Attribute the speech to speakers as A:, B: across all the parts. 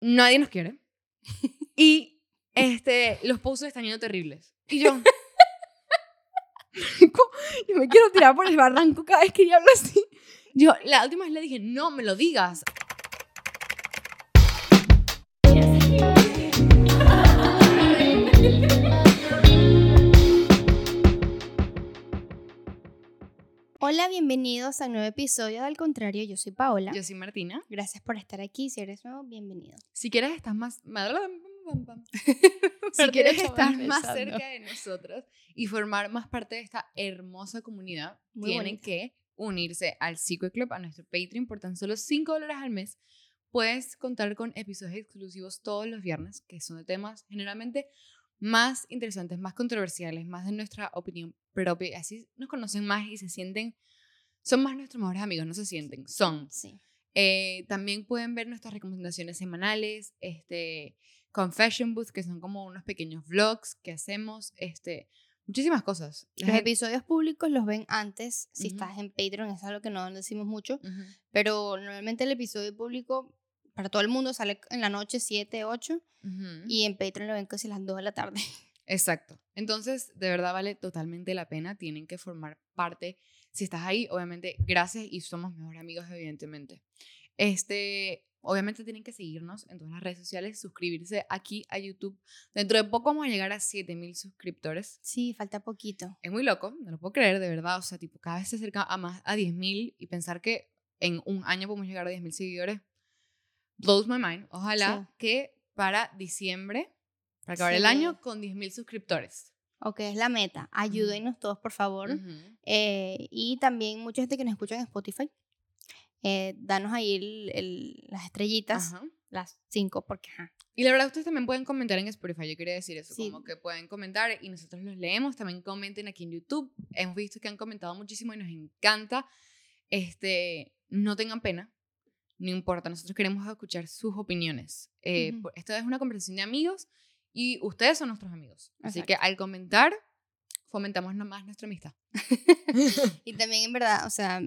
A: nadie nos quiere. y este, los posts están yendo terribles. Y yo,
B: Yo me quiero tirar por el barranco cada vez que ella habla así.
A: yo la última vez le dije, no me lo digas.
B: Hola, bienvenidos a un nuevo episodio de Al Contrario. Yo soy Paola.
A: Yo soy Martina.
B: Gracias por estar aquí. Si eres nuevo, bienvenido.
A: Si quieres estás más... si quieres estar más cerca de nosotros y formar más parte de esta hermosa comunidad,
B: Muy
A: tienen
B: bonita.
A: que unirse al Psico Club, a nuestro Patreon, por tan solo 5 dólares al mes. Puedes contar con episodios exclusivos todos los viernes, que son de temas generalmente más interesantes, más controversiales, más de nuestra opinión propia. Así nos conocen más y se sienten, son más nuestros mejores amigos, no se sienten, son.
B: Sí.
A: Eh, también pueden ver nuestras recomendaciones semanales, este, Confession Booth, que son como unos pequeños vlogs que hacemos, este, muchísimas cosas.
B: Los
A: gente-
B: episodios públicos los ven antes. Si
A: Ujú.
B: estás en Patreon, es algo que no decimos mucho.
A: Ujú.
B: Pero normalmente el episodio público para todo el mundo sale en la noche 7, 8.
A: Ujú.
B: Y en Patreon lo ven casi las 2 de la tarde.
A: Exacto. Entonces, de verdad vale totalmente la pena. Tienen que formar parte. Si estás ahí, obviamente, gracias y somos mejores amigos, evidentemente. Este, obviamente tienen que seguirnos en todas las redes sociales, suscribirse aquí a YouTube. Dentro de poco vamos a llegar a 7000 suscriptores.
B: Sí, falta poquito.
A: Es muy loco, no lo puedo creer, de verdad. O sea, tipo, cada vez se acerca a más a 10.000 y pensar que en un año podemos llegar a 10.000 seguidores blows my mind. Ojalá
B: Sí.
A: que para diciembre, para acabar el
B: Sí.
A: año, con 10.000 suscriptores.
B: Ok, es la meta. Ayúdenos todos, por favor. Eh, y también mucha gente que nos escucha en Spotify. Eh, danos ahí el- el- las estrellitas,
A: Ajá.
B: las cinco, porque ajá.
A: Y la verdad, ustedes también pueden comentar en Spotify. Yo quería decir eso,
B: Sí.
A: como que pueden comentar y nosotros los leemos. También comenten aquí en YouTube. Hemos visto que han comentado muchísimo y nos encanta. Este, no tengan pena, no importa. Nosotros queremos escuchar sus opiniones. Eh, es una conversación de amigos y ustedes son nuestros amigos. Así que al comentar, fomentamos nomás nuestra amistad.
B: Y también, en verdad, o sea,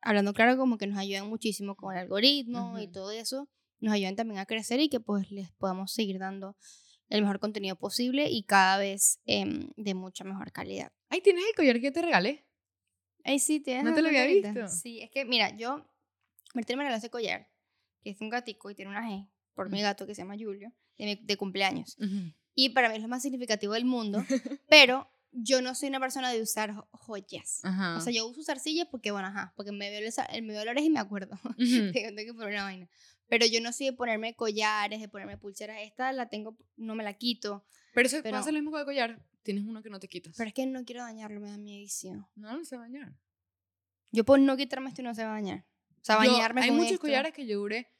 B: hablando claro, como que nos ayudan muchísimo con el algoritmo y
A: Ujú.
B: todo eso. Nos ayudan también a crecer y que pues les podamos seguir dando el mejor contenido posible y cada vez em, de mucha mejor calidad.
A: Ay, ¿tienes el collar que te regalé?
B: Ay, sí, tienes
A: ¿No te lo había visto?
B: Sí, es que, mira, yo, Martín me regaló ese collar, que es un gatico y tiene una G, por mi
A: Ujú.
B: gato que se llama Julio, de, mi- de cumpleaños.
A: Ujú.
B: Y para mí es lo más significativo del mundo, pero yo no soy una persona de usar jo- joyas.
A: Ajá.
B: O sea, yo uso zarcillas porque, bueno, ajá, porque me veo, me veo la y me acuerdo.
A: Ujú.
B: tengo tengo que poner una vaina. Pero yo no soy de ponerme collares, de ponerme pulseras. Esta la tengo, no me la quito.
A: Pero eso
B: Pero-
A: pasa lo mismo con el collar. Tienes uno que no te quitas.
B: Pero es que no quiero dañarlo, me da miedo.
A: No, no se va a bañar.
B: Yo por no quitarme esto no se va a bañar. O sea,
A: Yo-
B: bañarme
A: hay
B: con
A: muchos
B: esto.
A: collares que yo duré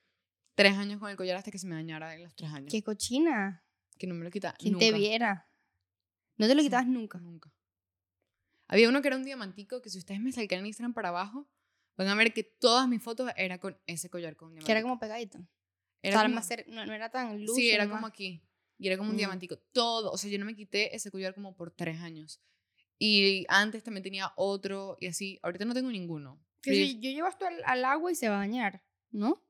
A: tres años con el collar hasta que se me dañara en los tres años.
B: Qué cochina.
A: Que no me lo quita
B: ¿Quién
A: nunca.
B: te viera? No te lo quitabas nunca.
A: Nunca. Había uno que era un diamantico que si ustedes me salgan en Instagram para abajo, van a ver que todas mis fotos era con ese collar con diamantico.
B: Que era como pegadito.
A: Era
B: o sea,
A: como-
B: más cer- no, no era tan luz.
A: sí, era como aquí. Y era como un
B: Mm.
A: diamantico. Todo. O sea, yo no me quité ese collar como por tres años. Y antes también tenía otro y así. Ahorita no tengo ninguno.
B: Que
A: Pero
B: si yo llevo esto al, al agua y se va a bañar, ¿no?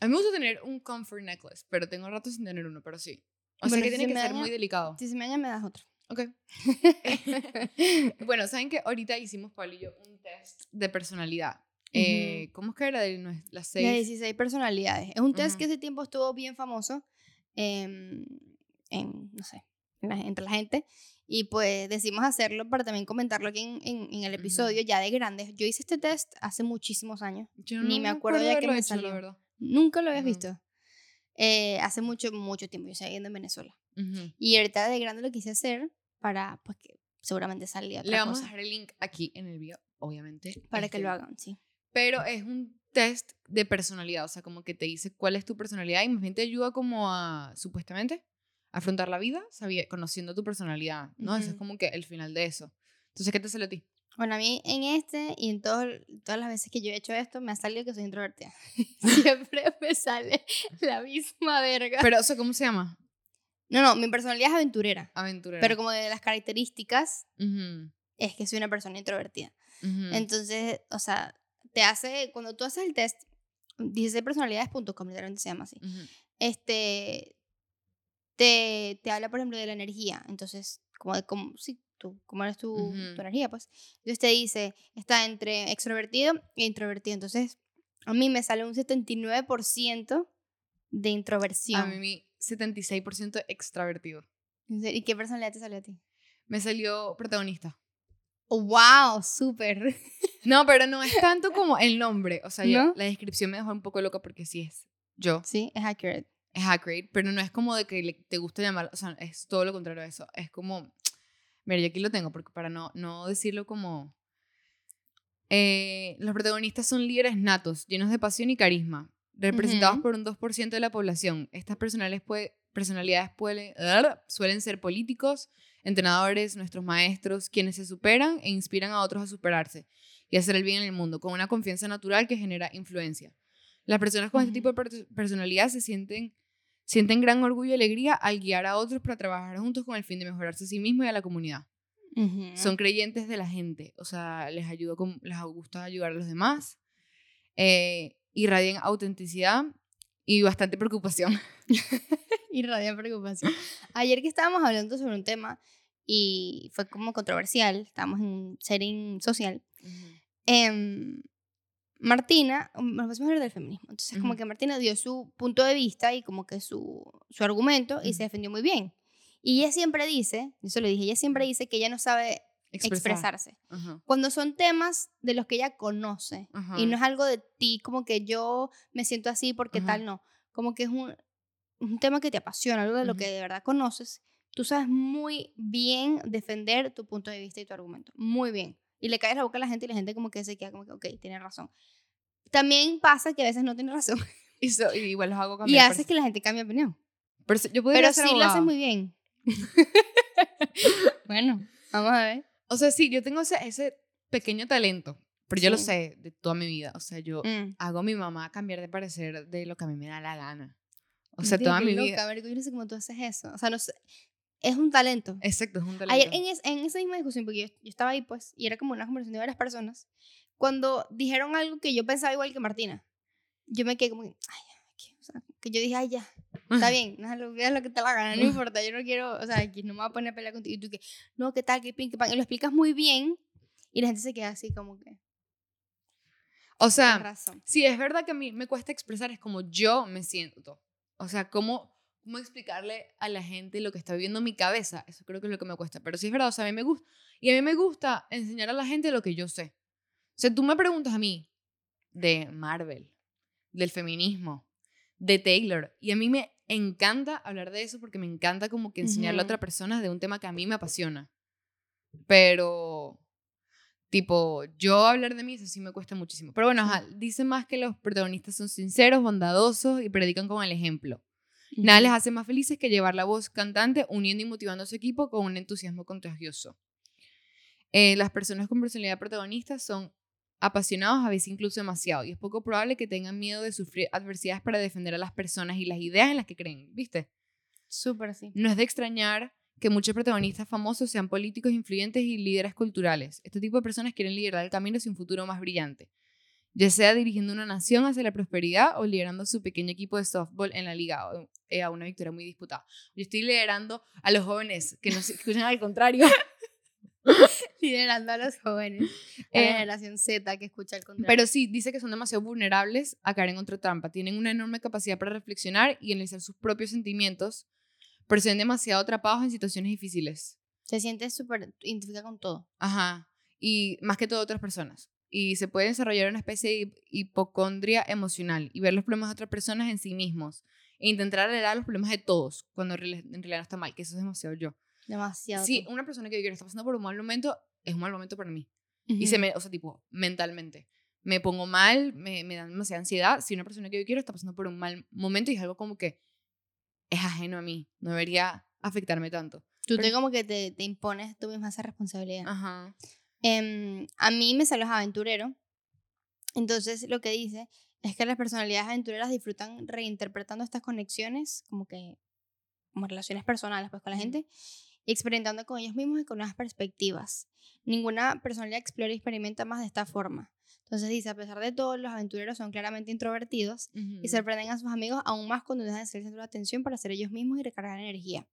A: A mí me gusta tener un comfort necklace, pero tengo rato sin tener uno, pero sí. O sea
B: Bueno,
A: que
B: si
A: tiene que ser
B: daña-
A: muy delicado.
B: Si se me daña, me das otro.
A: Ok. bueno, saben que ahorita hicimos, Pablo y yo, un test de personalidad. Eh, ¿Cómo es que era? De las seis.
B: 16 personalidades. Es un test
A: Ujú.
B: que ese tiempo estuvo bien famoso em, en, no sé, en la- entre la gente. Y pues decidimos hacerlo para también comentarlo aquí en, en- en el episodio ya de grandes. Yo hice este test hace muchísimos años.
A: Yo
B: ni me acuerdo ya que me
A: hecho,
B: salió. Nunca lo habías
A: No.
B: visto. Eh, hace mucho, mucho tiempo. Yo viviendo en Venezuela. Y ahorita de grande lo quise hacer para, pues que seguramente salía otra
A: Le vamos
B: cosa.
A: a dejar el link aquí en el video, obviamente.
B: Para que
A: este,
B: lo hagan, sí.
A: Pero es un test de personalidad, o sea, como que te dice cuál es tu personalidad y más bien te ayuda como a, supuestamente, afrontar la vida sabía, conociendo tu personalidad, ¿no? Eso es como que el final de eso. Entonces, ¿qué te salió a ti?
B: Bueno, a mí en este y en todo- todas las veces que yo he hecho esto, me ha salido que soy introvertida. Siempre me sale la misma verga.
A: Pero, o sea, ¿cómo se llama?
B: no, no, mi personalidad es aventurera.
A: Aventurera.
B: Pero como de las características
A: Ujú,
B: es que soy una persona introvertida.
A: ujú.
B: Entonces, o sea, te hace, cuando tú haces el test, 16personalidades.com, literalmente se llama así. Este, te, te habla, por ejemplo, de la energía. Entonces, como de cómo, sí, tú, cómo eres tu,
A: Ujú.
B: tu energía, pues. Entonces te dice, está entre extrovertido e introvertido. Entonces, a mí me sale un 79% de introversión.
A: A mí mi 76% extravertido.
B: ¿Y qué personalidad te salió a ti?
A: Me salió protagonista.
B: Oh, wow, súper.
A: No, pero no es tanto como el nombre. O sea, yo- la descripción me dejó un poco loca porque sí es yo.
B: Sí, es accurate.
A: Es accurate, pero no es como de que le- te gusta llamar. O sea, es todo lo contrario a eso. Es como. Mira, yo aquí lo tengo porque para no, no decirlo como. eh, los protagonistas son líderes natos, llenos de pasión y carisma, representados
B: Ujú.
A: por un 2% de la población. Estas personales puede- personalidades pueden- suelen ser políticos, entrenadores, nuestros maestros, quienes se superan e inspiran a otros a superarse y hacer el bien en el mundo, con una confianza natural que genera influencia. Las personas con este tipo de per- personalidad se sienten, sienten gran orgullo y alegría al guiar a otros para trabajar juntos con el fin de mejorarse a sí mismos y a la comunidad.
B: Ujú.
A: Son creyentes de la gente, o sea, les, ayuda con, les gusta ayudar a los demás, eh, irradian autenticidad y bastante preocupación.
B: Irradia preocupación. Ayer que estábamos hablando sobre un tema y fue como controversial, estábamos en un setting social, em, Martina, um, nos vamos a hablar del feminismo, entonces como
A: Ujú.
B: que Martina dio su punto de vista y como que su, su argumento y se defendió muy bien. Y ella siempre dice, eso lo dije, ella siempre dice que ella no sabe
A: Expresar.
B: expresarse.
A: Ajá,
B: Cuando son temas de los que ella conoce
A: ajá.
B: y no es algo de ti, como que yo me siento así porque
A: Ajá.
B: tal, no. Como que es un, un tema que te apasiona, algo de lo que de verdad conoces. Tú sabes muy bien defender tu punto de vista y tu argumento. Muy bien. Y le caes la boca a la gente y la gente como que se queda como que, ok, tiene razón. También pasa que a veces no tiene razón.
A: Y, so- y igual los hago
B: Y
A: cambiar.
B: haces que la gente cambie de opinión.
A: Pero, yo
B: Pero sí lo haces muy bien. bueno, vamos a ver.
A: O sea, sí, yo tengo ese, ese pequeño talento, pero yo lo
B: Sí.
A: sé de toda mi vida. O sea, yo
B: Mm.
A: hago a mi mamá cambiar de parecer de lo que a mí me da la gana. O sea, toda mi
B: loca,
A: vida.
B: marico, yo no sé cómo tú haces eso. O sea, no sé. Es un talento.
A: Exacto, es un talento.
B: Ayer en, es- en esa misma discusión, porque yo, yo estaba ahí, pues, y era como una conversación de varias personas, cuando dijeron algo que yo pensaba igual que Martina, yo me quedé como, que, ay, ya, ¿qué? O sea, que yo dije, ay, ya, está bien, haz lo, lo que te la gana, no importa, yo no quiero, o sea, aquí no me voy a poner a pelear contigo, y tú que, no, ¿qué tal, qué pin, qué pan, y lo explicas muy bien, y la gente se queda así como que,
A: O sea,
B: razón.
A: sí, es verdad que a mí me cuesta expresar, es como yo me siento. O sea, cómo, cómo explicarle a la gente lo que está viviendo mi cabeza. Eso creo que es lo que me cuesta. Pero sí es verdad, o sea, a mí me gusta. Y a mí me gusta enseñar a la gente lo que yo sé. O sea, tú me preguntas a mí de Marvel, del feminismo, de Taylor. Y a mí me encanta hablar de eso porque me encanta como que enseñarle a otra persona de un tema que a mí me apasiona. Pero, tipo, yo hablar de mí, eso sí me cuesta muchísimo. Pero bueno, ajá, dice más que los protagonistas son sinceros, bondadosos y predican con el ejemplo. Nada les hace más felices que llevar la voz cantante, uniendo y motivando a su equipo con un entusiasmo contagioso. Eh, las personas con personalidad protagonista son apasionados, a veces incluso demasiado, y es poco probable que tengan miedo de sufrir adversidades para defender a las personas y las ideas en las que creen, ¿viste?
B: Súper así.
A: No es de extrañar que muchos protagonistas famosos sean políticos influyentes y líderes culturales. Este tipo de personas quieren liderar el camino hacia un futuro más brillante, ya sea dirigiendo una nación hacia la prosperidad o liderando su pequeño equipo de softball en la liga eh, a una victoria muy disputada. Yo estoy liderando a los jóvenes que no se escuchan al contrario.
B: Liderando a los jóvenes, a la
A: Eh,
B: generación Z que escucha el contrario.
A: Pero sí, dice que son demasiado vulnerables a caer en otra trampa. Tienen una enorme capacidad para reflexionar y analizar sus propios sentimientos, pero se ven demasiado atrapados en situaciones difíciles.
B: se siente súper identifica con todo.
A: Ajá. Y más que todo otras personas. Y se puede desarrollar una especie de hip- hipocondria emocional y ver los problemas de otras personas en sí mismos. E intentar arreglar los problemas de todos, cuando en reali- en realidad no está mal, que eso es demasiado yo.
B: Demasiado.
A: Si
B: tú.
A: una persona que yo quiero está pasando por un mal momento, es un mal momento para mí. Y se me, o sea, tipo, mentalmente. Me pongo mal, me, me da demasiada ansiedad. Si una persona que yo quiero está pasando por un mal momento y es algo como que es ajeno a mí, no debería afectarme tanto.
B: Tú te
A: pero-
B: como que te, te impones tú misma esa responsabilidad.
A: Ajá.
B: Em, a mí me salió aventurero. Entonces lo que dice es que las personalidades aventureras disfrutan reinterpretando estas conexiones como que como relaciones personales pues con la gente y experimentando con ellos mismos y con nuevas perspectivas. Ninguna personalidad explora y experimenta más de esta forma. Entonces dice, a pesar de todo, los aventureros son claramente introvertidos y sorprenden a sus amigos aún más cuando dejan de ser el centro de atención para ser ellos mismos y recargar energía.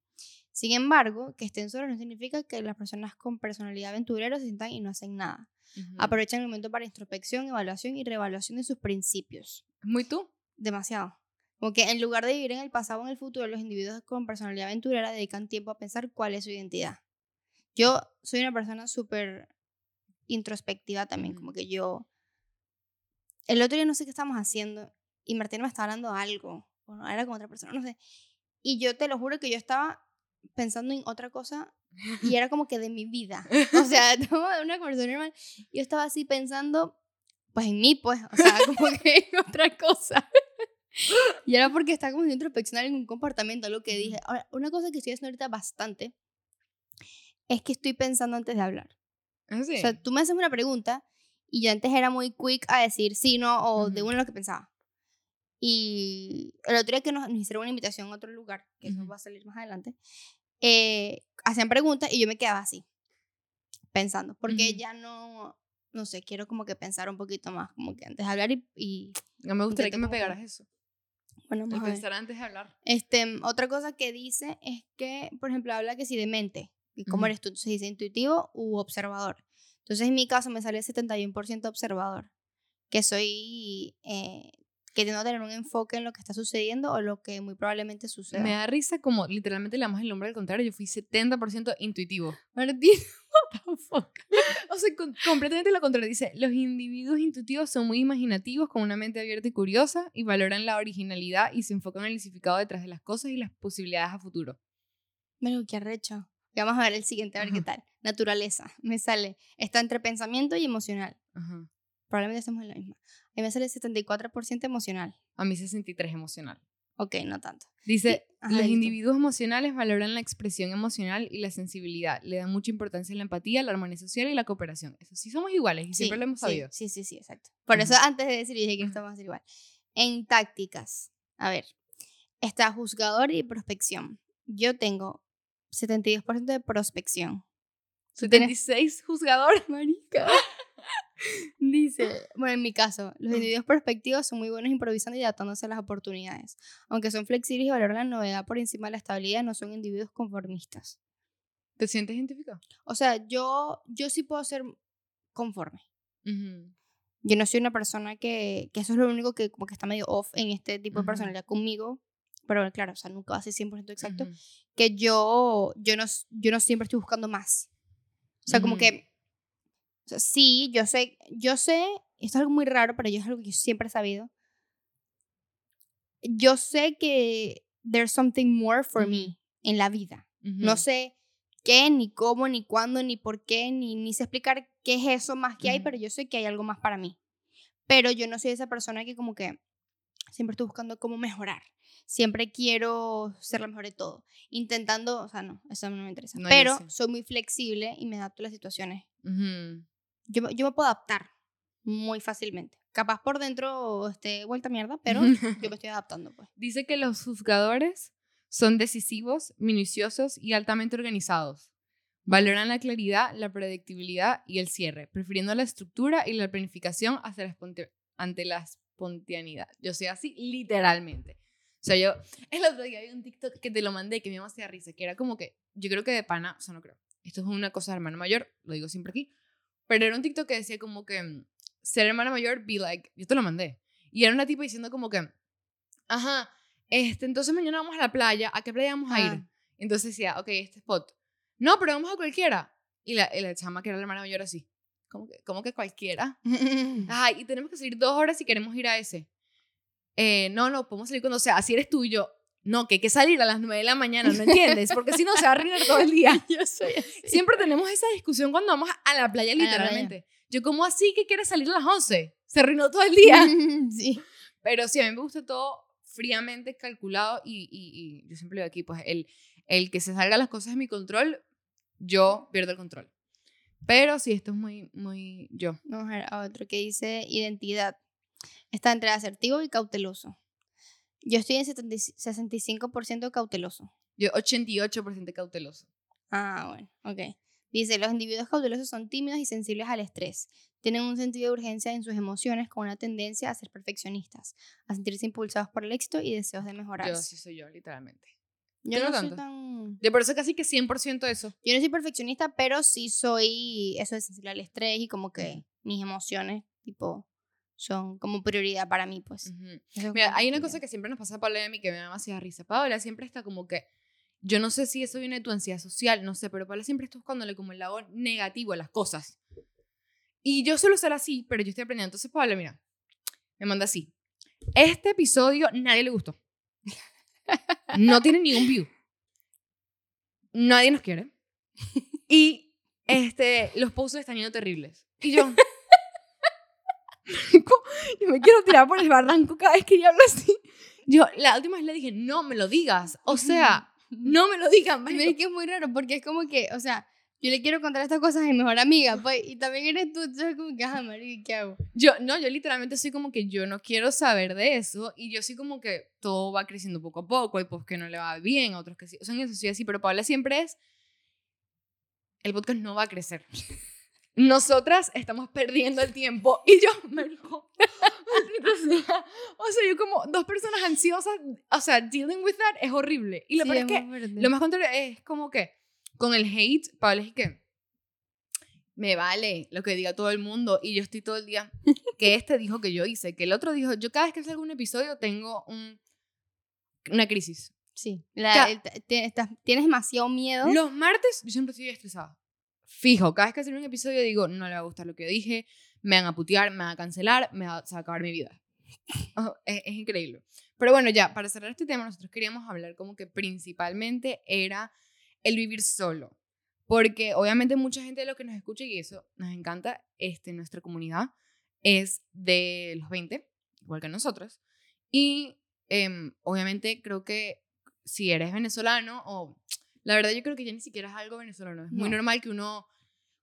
B: Sin embargo, que estén solos no significa que las personas con personalidad aventurera se sientan y no hacen nada. Aprovechan el momento para introspección, evaluación y reevaluación de sus principios.
A: ¿Muy tú?
B: Demasiado. Como que en lugar de vivir en el pasado o en el futuro, los individuos con personalidad aventurera dedican tiempo a pensar cuál es su identidad. Yo soy una persona súper introspectiva también, como que yo... El otro día no sé qué estábamos haciendo y Martín me estaba hablando algo, bueno, era con otra persona, no sé. Y yo te lo juro que yo estaba pensando en otra cosa y era como que de mi vida. O sea, una conversación normal. Yo estaba así pensando, pues en mí, pues, o sea, como que en otra cosa. Y era porque estaba como introspeccionar en un comportamiento, lo que dije. Ahora, una cosa que estoy haciendo ahorita bastante es que estoy pensando antes de hablar.
A: ¿Ah,
B: O sea, tú me haces una pregunta y yo antes era muy quick a decir sí, no, o de uno lo que pensaba. Y el otro día que nos, nos hicieron una invitación a otro lugar, que eso
A: Ujú.
B: va a salir más adelante, eh, hacían preguntas y yo me quedaba así, pensando, porque
A: Ujú.
B: ya no, no sé, quiero como que pensar un poquito más, como que antes de hablar y, y
A: No me gustaría que me pegaras eso.
B: bueno, ver.
A: pensar antes de hablar.
B: Este, otra cosa que dice es que, por ejemplo, habla que si de mente, y cómo
A: Ujú.
B: eres tú, entonces dice intuitivo u observador. Entonces en mi caso me sale 71% observador, que soy, eh, que tiendo a tener un enfoque en lo que está sucediendo o lo que muy probablemente suceda.
A: Me da risa como literalmente le damos el nombre al contrario. Yo fui 70% intuitivo.
B: Martín, what the fuck?
A: O sea, con- completamente lo contrario. Dice, los individuos intuitivos son muy imaginativos, con una mente abierta y curiosa, y valoran la originalidad y se enfocan en el significado detrás de las cosas y las posibilidades a futuro.
B: Pero qué arrecho. Vamos a ver el siguiente, a ver qué
A: Ajá.
B: tal. Naturaleza, me sale. Está entre pensamiento y emocional.
A: Ajá.
B: Probablemente estemos en la misma. A mí me sale 74% emocional.
A: A mí 63 emocional.
B: Ok, no tanto.
A: Dice,
B: ajá,
A: los
B: listo.
A: individuos emocionales valoran la expresión emocional y la sensibilidad. Le dan mucha importancia a la empatía, la armonía social y la cooperación. Eso sí somos iguales y siempre
B: Sí,
A: lo hemos sabido.
B: Sí, sí, sí, exacto. Por eso antes de decir, dije que ser igual. En tácticas, a ver, está juzgador y prospección. Yo tengo 72% de prospección. ¿Tú tienes?
A: 76 juzgador.
B: Marica. Dice, bueno, en mi caso, los individuos prospectivos son muy buenos improvisando y adaptándose a las oportunidades. Aunque son flexibles y valoran la novedad por encima de la estabilidad, no son individuos conformistas.
A: ¿Te sientes identificado?
B: O sea, yo, yo sí puedo ser conforme.
A: Ujú.
B: Yo no soy una persona que, que eso es lo único que como que está medio off en este tipo de
A: Ujú.
B: personalidad conmigo. Pero claro, o sea, nunca va a ser 100% exacto.
A: Ujú.
B: Que yo, yo, no, yo no siempre estoy buscando más. O sea, como que, o sea, sí, yo sé, yo sé, esto es algo muy raro, pero yo es algo que yo siempre he sabido. Yo sé que there's something more for
A: Ujú.
B: me en la vida. No
A: Ujú.
B: sé qué, ni cómo, ni cuándo, ni por qué, ni, ni sé explicar qué es eso más que hay,
A: Ujú.
B: pero yo sé que hay algo más para mí. Pero yo no soy esa persona que como que siempre estoy buscando cómo mejorar. Siempre quiero ser la mejor de todo. Intentando, o sea, no, eso no me interesa.
A: No,
B: pero soy muy flexible y me adapto a las situaciones.
A: Ujú.
B: Yo, yo me puedo adaptar muy fácilmente. Capaz por dentro esté vuelta mierda, pero yo me estoy adaptando, pues.
A: Dice que los juzgadores son decisivos, minuciosos y altamente organizados. Valoran la claridad, la predictibilidad y el cierre, prefiriendo la estructura y la planificación hacia la ante la espontaneidad. Yo soy así literalmente. O sea, yo el otro día vi un TikTok que te lo mandé que me demasiada risa, que era como que, yo creo que de pana, o sea, no creo. Esto es una cosa de hermano mayor, lo digo siempre aquí, pero era un TikTok que decía como que mm, ser hermana mayor, be like, yo te lo mandé. Y era una tipa diciendo como que, ajá, este, entonces mañana vamos a la playa, ¿a qué playa vamos a ir?
B: Ah.
A: Entonces decía, ok, este spot. No, pero vamos a cualquiera. Y la, y la chama que era la hermana mayor así, como que, como que cualquiera. Ay, y tenemos que salir dos horas si queremos ir a ese. Eh, no, no, podemos salir cuando sea. Así eres tú y yo. No, que hay que salir a las nueve de la mañana, ¿no entiendes? Porque si no se va a arruinar todo el día.
B: yo soy así.
A: Siempre tenemos esa discusión cuando vamos a la playa,
B: la playa.
A: literalmente. Yo, como así que quieres salir a las 11? Se arruinó todo el día.
B: sí.
A: Pero sí, a mí me gusta todo fríamente calculado y, y- y yo siempre digo aquí, pues el, el que se salgan las cosas de mi control, yo pierdo el control. Pero sí, esto es muy, muy yo.
B: Vamos a ver a otro que dice identidad. Está entre asertivo y cauteloso. Yo estoy en 70 y- 65% cauteloso.
A: Yo 88% cauteloso.
B: Ah, bueno, ok. Dice, los individuos cautelosos son tímidos y sensibles al estrés. Tienen un sentido de urgencia en sus emociones con una tendencia a ser perfeccionistas, a sentirse impulsados por el éxito y deseos de mejorar.
A: Yo sí soy yo, literalmente.
B: Yo no
A: no
B: soy tan...
A: De por eso casi que 100% eso.
B: Yo no soy perfeccionista, pero sí soy eso de sensible al estrés y como que mis emociones, tipo, son como prioridad para mí, pues. Eso es
A: Mira, hay una cosa que siempre nos pasa a Paola y a mí que me da demasiada risa. Paola siempre está como que, yo no sé si eso viene de tu ansiedad social, no sé, pero Paola siempre está buscándole como el lado negativo a las cosas. Y yo suelo ser así, pero yo estoy aprendiendo. Entonces, Paola, mira, me manda así. Este episodio nadie le gustó. No tiene ningún view. Nadie nos quiere. Y este, los posts están yendo terribles. Y yo... yo me quiero tirar por el barranco cada vez que ella habla así. Yo la última vez le dije, no me lo digas. O sea, no me lo.
B: Y
A: marico.
B: me que es muy raro porque es como que, o sea, yo le quiero contar estas cosas a mi mejor amiga, pues, y también eres tú, entonces como que, ajá, marica, ¿qué hago?
A: Yo, no, yo literalmente soy como que yo no quiero saber de eso. Y yo soy como que todo va creciendo poco a poco. Hay pues que no le va bien, a otros que sí. O sea, en eso soy así. Pero Paola siempre es, el podcast no va a crecer. Nosotras estamos perdiendo el tiempo. Y yo, sea. O sea, yo como dos personas ansiosas, o sea, dealing with that es horrible. Y lo
B: Sí,
A: es que. Lo más contrario es como que con el hate, Pablo es que me vale lo que diga todo el mundo y yo estoy todo el día que este dijo que yo hice, que el otro dijo, yo cada vez que salgo un episodio tengo un, una crisis.
B: Sí, la-
A: Ya.
B: el- t- tienes- estás- tienes demasiado miedo.
A: Los martes yo siempre estoy estresada. Fijo, cada vez que sale un episodio digo, no le va a gustar lo que dije, me van a putear, me van a cancelar, me va, a acabar mi vida. Oh, es, es increíble. Pero bueno, ya, para cerrar este tema, nosotros queríamos hablar como que principalmente era el vivir solo. Porque obviamente mucha gente de lo que nos escucha y eso nos encanta, este, nuestra comunidad es de los 20, igual que nosotros. Y em, obviamente creo que si eres venezolano o... La verdad yo creo que ya ni siquiera es algo venezolano. Es muy
B: No.
A: normal que uno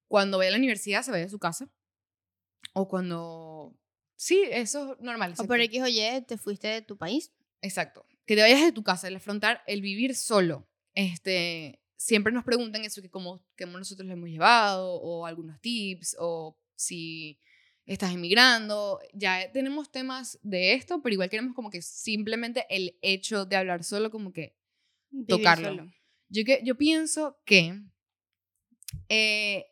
A: cuando vaya a la universidad se vaya a su casa. O cuando... Sí, eso es normal.
B: O
A: exacto.
B: por X o Y te fuiste de tu país.
A: Exacto. Que te vayas de tu casa, el afrontar, el vivir solo. Este, siempre nos preguntan eso, que cómo, cómo nosotros lo hemos llevado, o algunos tips, o si estás emigrando. Ya tenemos temas de esto, pero igual queremos como que simplemente el hecho de hablar solo, como que
B: vivir
A: Tocarlo.
B: solo.
A: Yo, que, yo pienso que eh,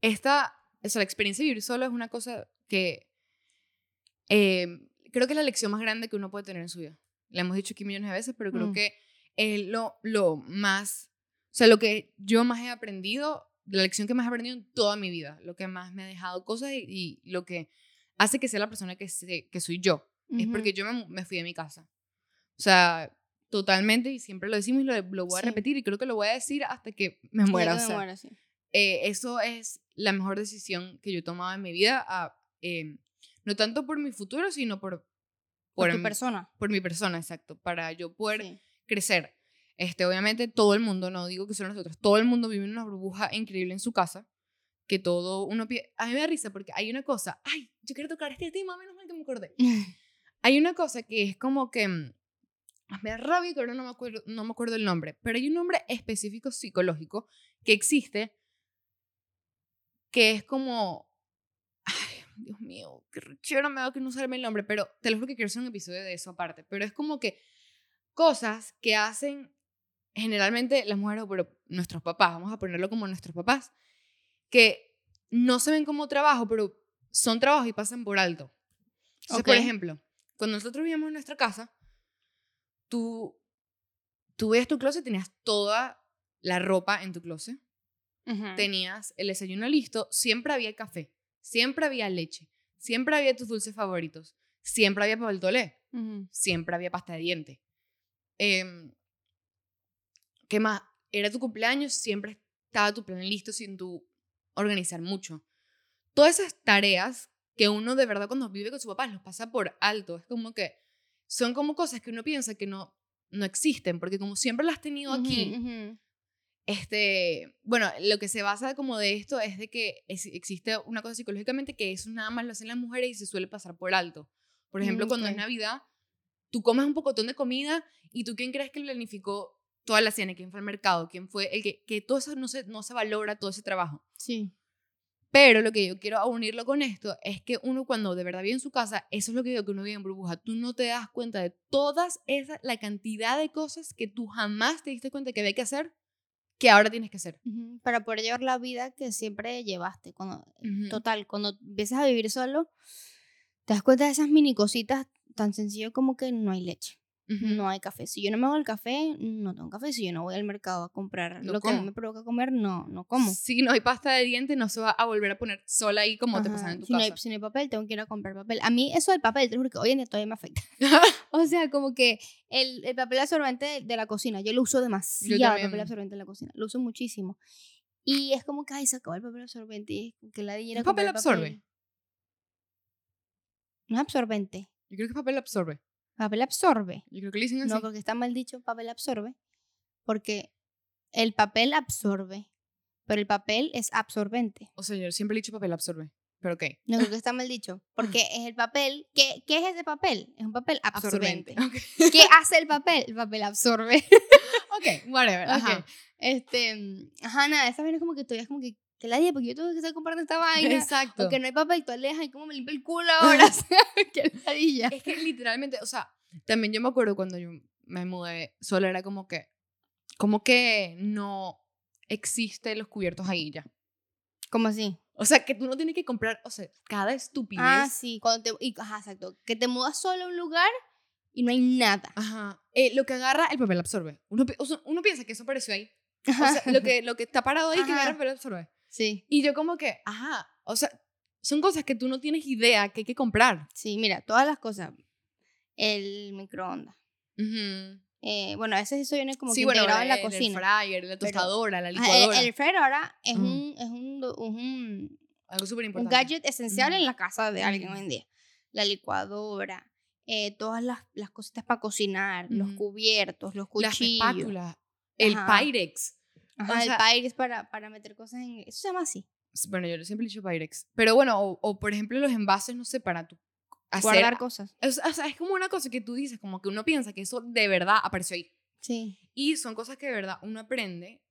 A: esta, o sea, la experiencia de vivir solo es una cosa que eh, creo que es la lección más grande que uno puede tener en su vida. La hemos dicho aquí millones de veces, pero creo
B: Mm.
A: que es lo, lo más, o sea, lo que yo más he aprendido, la lección que más he aprendido en toda mi vida, lo que más me ha dejado cosas y, y lo que hace que sea la persona que, que soy yo. Es porque yo me, me fui de mi casa. O sea, totalmente, y siempre lo decimos y lo, lo voy a
B: Sí.
A: repetir, y creo que lo voy a decir hasta que me muera. o
B: me
A: sea,
B: muera, sí.
A: eh, eso es la mejor decisión que yo he tomado en mi vida, a, eh, no tanto por mi futuro, sino por,
B: Por
A: por,
B: tu
A: mi-
B: persona.
A: por mi persona, exacto, para yo poder
B: Sí.
A: crecer. Este, obviamente todo el mundo, no digo que solo nosotros, todo el mundo vive en una burbuja increíble en su casa, que todo uno pie- A mí me da risa porque hay una cosa, ay, yo quiero tocar este tema, menos mal que me acordé. Hay una cosa que es como que mm, me da rabia que ahora no me acuerdo, no me acuerdo el nombre, pero hay un nombre específico psicológico que existe que es como ay, Dios mío, qué rechero me da que no salme el nombre, pero te lo juro que quiero hacer un episodio de eso aparte, pero es como que cosas que hacen generalmente las mujeres, pero nuestros papás, vamos a ponerlo como nuestros papás, que no se ven como trabajo, pero son trabajos y pasan por alto. Entonces, por
B: Ok.
A: ejemplo, cuando nosotros vivíamos en nuestra casa, tú, tú veías tu closet, tenías toda la ropa en tu closet, tenías el desayuno listo, siempre había café, siempre había leche, siempre había tus dulces favoritos, siempre había papel tolé,
B: Ujú.
A: siempre había pasta de diente. Em, ¿Qué más? Era tu cumpleaños, siempre estaba tu plan listo sin tú organizar mucho. Todas esas tareas que uno de verdad cuando vive con su papá los pasa por alto. Es como que son como cosas que uno piensa que no, no existen, porque como siempre las has tenido aquí, este, bueno, lo que se basa como de esto es de que es- existe una cosa psicológicamente que eso nada más lo hacen las mujeres y se suele pasar por alto. Por ejemplo, cuando es. Navidad, tú comes un pocotón de comida y tú quién crees que planificó toda la cena, quién fue al mercado, quién fue el que, que todo eso no se, no se valora, todo ese trabajo.
B: Sí.
A: Pero lo que yo quiero unirlo con esto es que uno cuando de verdad vive en su casa, eso es lo que digo que uno vive en burbuja, tú no te das cuenta de todas esas, la cantidad de cosas que tú jamás te diste cuenta que había que hacer, que ahora tienes que hacer.
B: Ujú, Para poder llevar la vida que siempre llevaste. Cuando,
A: Ujú.
B: Total, cuando empiezas a vivir solo, te das cuenta de esas mini cositas tan sencillo como que no hay leche, No hay café. Si yo no me hago el café, no tengo café. Si yo no voy al mercado a comprar
A: No
B: lo que a mí me provoca comer, no, no como.
A: Si no hay pasta de diente, no se va a volver a poner sola ahí como te
B: Ajá,
A: pasa en tu
B: si, no
A: casa.
B: hay, si no hay papel, tengo que ir a comprar papel. A mí eso del papel, te juro que hoy en día todavía me afecta. o sea, como que el, el papel absorbente de, de la cocina, yo lo uso demasiado, el papel absorbente de la cocina, lo uso muchísimo. Y es como que, ay, se acabó el papel absorbente. Y que la
A: ¿Un papel absorbe?
B: No es absorbente.
A: Yo creo que papel absorbe.
B: Papel absorbe.
A: Yo creo que le dicen así.
B: No, porque está mal dicho papel absorbe. Porque el papel absorbe. Pero el papel es absorbente.
A: O sea, yo siempre he dicho papel absorbe. Pero ok.
B: No creo que está mal dicho. Porque es el papel. ¿Qué, qué es ese papel? Es un papel absorbente.
A: Ok,
B: ¿Qué hace el papel? El papel absorbe.
A: Ok, whatever. Ajá.
B: Ok. Este, mm, ajá, nada, esa vaina es como que todavía es como que, que la día, porque yo tengo que estar comprando esta vaina.
A: Exacto.
B: Porque no hay papel toaleta y cómo me limpio el culo ahora. qué ladilla.
A: Es que literalmente, o sea, también yo me acuerdo cuando yo me mudé sola, era como que, como que no existe los cubiertos ahí ya.
B: ¿Cómo así?
A: O sea, que tú no tienes que comprar, o sea, cada estupidez.
B: Ah, sí, cuando te, y, ajá, exacto, que te mudas solo a un lugar y no hay nada.
A: Ajá. Eh, lo que agarra el papel absorbe. Uno, uno piensa que eso apareció ahí. O sea, lo que, lo que está parado ahí que agarra el
B: Ajá.
A: papel absorbe.
B: Sí,
A: Y yo como que, ajá, o sea, son cosas que tú no tienes idea que hay que comprar.
B: sí, mira, todas las cosas. El microondas.
A: Ujú.
B: Eh, bueno, a veces eso viene como
A: sí,
B: que
A: bueno,
B: integrado en la
A: el
B: cocina.
A: air fryer, la
B: Pero-
A: tostadora, la
B: Ajá,
A: licuadora.
B: El, el fryer ahora es,
A: Ujú.
B: un, es un, un,
A: algo súper
B: un
A: importante.
B: gadget esencial
A: Ujú.
B: en la casa de alguien hoy en día. La licuadora, eh, todas las, las cositas para cocinar, los cubiertos, los
A: Las
B: cuchillos.
A: espátulas, el. Pyrex.
B: Ajá,
A: o
B: el
A: sea-
B: Pyrex para, para meter cosas en... Eso se llama así.
A: Bueno, yo siempre he dicho Pyrex. Pero bueno, o, o, por ejemplo los envases, no sé, para tu hacer...
B: Guardar cosas.
A: Es, o sea, es como una cosa que tú dices, como que uno piensa que eso de verdad apareció ahí.
B: Sí.
A: Y son cosas que de verdad uno aprende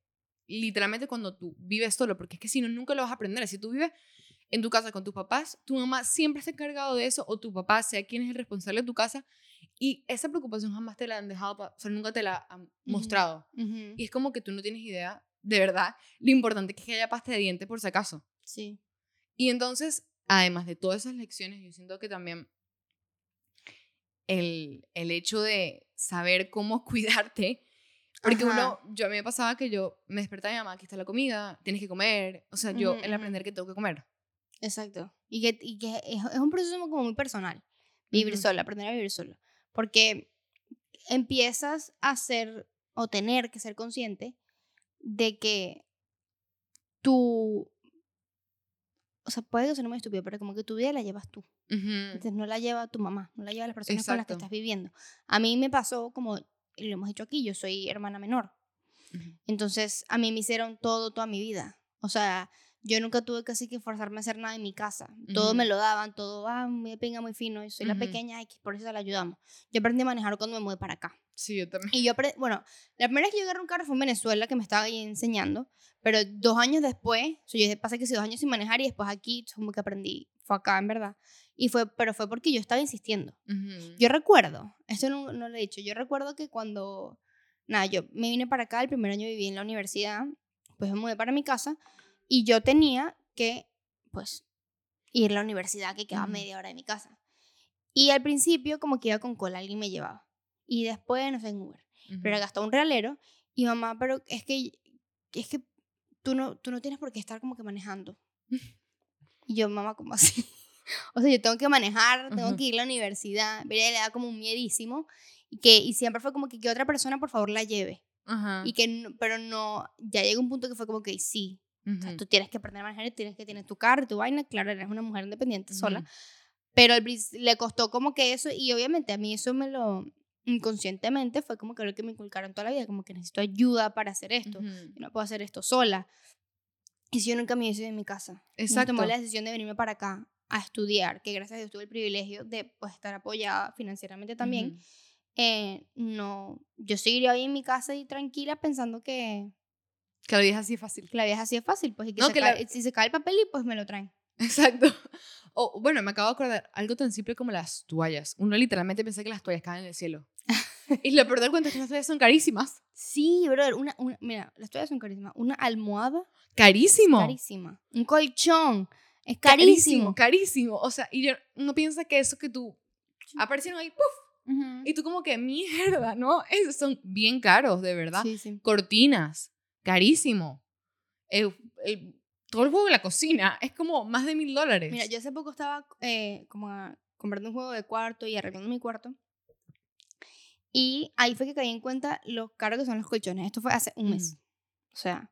A: literalmente cuando tú vives solo, porque es que si no, nunca lo vas a aprender. Si tú vives en tu casa con tus papás, tu mamá siempre ha encargado de eso, o tu papá sea quien es el responsable de tu casa, y esa preocupación jamás te la han dejado, o sea, nunca te la han mostrado.
B: Ujú,
A: Y es como que tú no tienes idea, de verdad, lo importante que es que haya pasta de diente por si acaso.
B: Sí.
A: Y entonces, además de todas esas lecciones, yo siento que también el, el hecho de saber cómo cuidarte, porque
B: Ajá.
A: uno, yo a mí me pasaba que yo me despertaba y mamá, aquí está la comida, tienes que comer, o sea, yo
B: Ujú,
A: el
B: ujú.
A: aprender que tengo que comer.
B: Exacto. Y que, y que es, es un proceso como muy personal. Vivir solo, aprender a vivir solo. Porque empiezas a ser o tener que ser consciente de que tú... O sea, puede que suene muy estúpido, pero como que tu vida la llevas tú. Entonces no la lleva tu mamá, no la lleva las personas con las que estás viviendo. A mí me pasó como, lo hemos dicho aquí, yo soy hermana menor. Entonces, a mí me hicieron todo, toda mi vida. O sea, yo nunca tuve casi que forzarme a hacer nada en mi casa. Todo me lo daban, todo, ah, me pinga muy fino, yo soy la
A: Ujú.
B: pequeña, X, por eso la ayudamos. Yo aprendí a manejar cuando me mudé para acá.
A: Sí, yo también.
B: Y yo, bueno, la primera vez que yo agarré un carro fue en Venezuela, que me estaba ahí enseñando, pero dos años después, o sea, yo pasa que sí, dos años sin manejar y después aquí, como que aprendí, fue acá, en verdad. Y fue, pero fue porque yo estaba insistiendo.
A: Ujú.
B: Yo recuerdo, esto no, no lo he dicho, yo recuerdo que cuando, nada, yo me vine para acá, el primer año viví en la universidad, pues me mudé para mi casa y yo tenía que, pues, ir a la universidad que quedaba media hora de mi casa. Y al principio como que iba con cola, alguien me llevaba. Y después, no sé, en Uber. Pero gastaba un realero y mamá, pero es que, es que tú no, tú no tienes por qué estar como que manejando. Y yo, mamá, ¿cómo así? O sea, yo tengo que manejar, tengo
A: Ujú.
B: que ir a la universidad. Pero ella le da como un miedísimo. Y, que, y siempre fue como que, que otra persona, por favor, la lleve. Y que, pero no, ya llegó un punto que fue como que sí. O sea, tú tienes que aprender a manejar, tienes que tener tu carro, tu vaina. Claro, eres una mujer independiente sola.
A: Ujú.
B: Pero al princi- le costó como que eso, y obviamente a mí eso me lo, inconscientemente, fue como que lo que me inculcaron toda la vida, como que necesito ayuda para hacer esto,
A: Ujú.
B: yo no puedo hacer esto sola. Y si yo nunca me hubiese de mi casa, no
A: Exacto.
B: tomé la decisión de venirme para acá a estudiar, que gracias a Dios tuve el privilegio de pues, estar apoyada financieramente también, eh, no, yo seguiría hoy en mi casa y tranquila pensando que,
A: Que lo digas así fácil.
B: que la vida así es fácil, pues, y que,
A: No,
B: se
A: que la-
B: si se cae el papel y pues me lo traen.
A: Exacto. O bueno, me acabo de acordar algo tan simple como las toallas. Uno literalmente piensa que las toallas caen del cielo. y lo peor del cuento es que las toallas son carísimas.
B: Sí, brother, una, una, mira, las toallas son carísimas. Una almohada,
A: Carísimo.
B: carísima. Un colchón, es carísimo.
A: Carísimo. O sea, y yo- uno piensa que eso que tú aparecieron ahí, ¡puf!
B: Ujú.
A: Y tú como que mierda, ¿no? Esos son bien caros, de verdad.
B: Sí, sí.
A: Cortinas, carísimo. El- el- todo el juego de la cocina es como más de mil dólares.
B: Mira, yo hace poco estaba eh, como a- comprando un juego de cuarto y arreglando mi cuarto. Y ahí fue que caí en cuenta lo caro que son los colchones. Esto fue hace un mes.
A: Ujú.
B: O sea,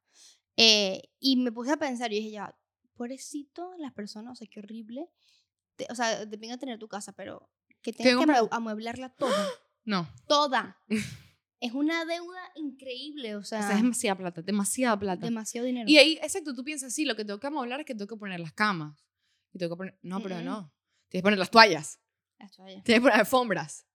B: eh, y me puse a pensar y dije, ya, pobrecito las personas, o sea, qué horrible. Te- o sea, te venga a tener tu casa, pero que tengas que amueblarla toda.
A: No,
B: toda. es una deuda increíble, o sea,
A: o sea, es demasiada plata, demasiada plata.
B: demasiado dinero.
A: Y ahí, exacto, tú piensas, sí, lo que tengo que amueblar es que tengo que poner las camas. Y tengo que poner, no, pero
B: Mm-mm.
A: no. Tienes que poner las toallas.
B: Las toallas.
A: Tienes que poner alfombras.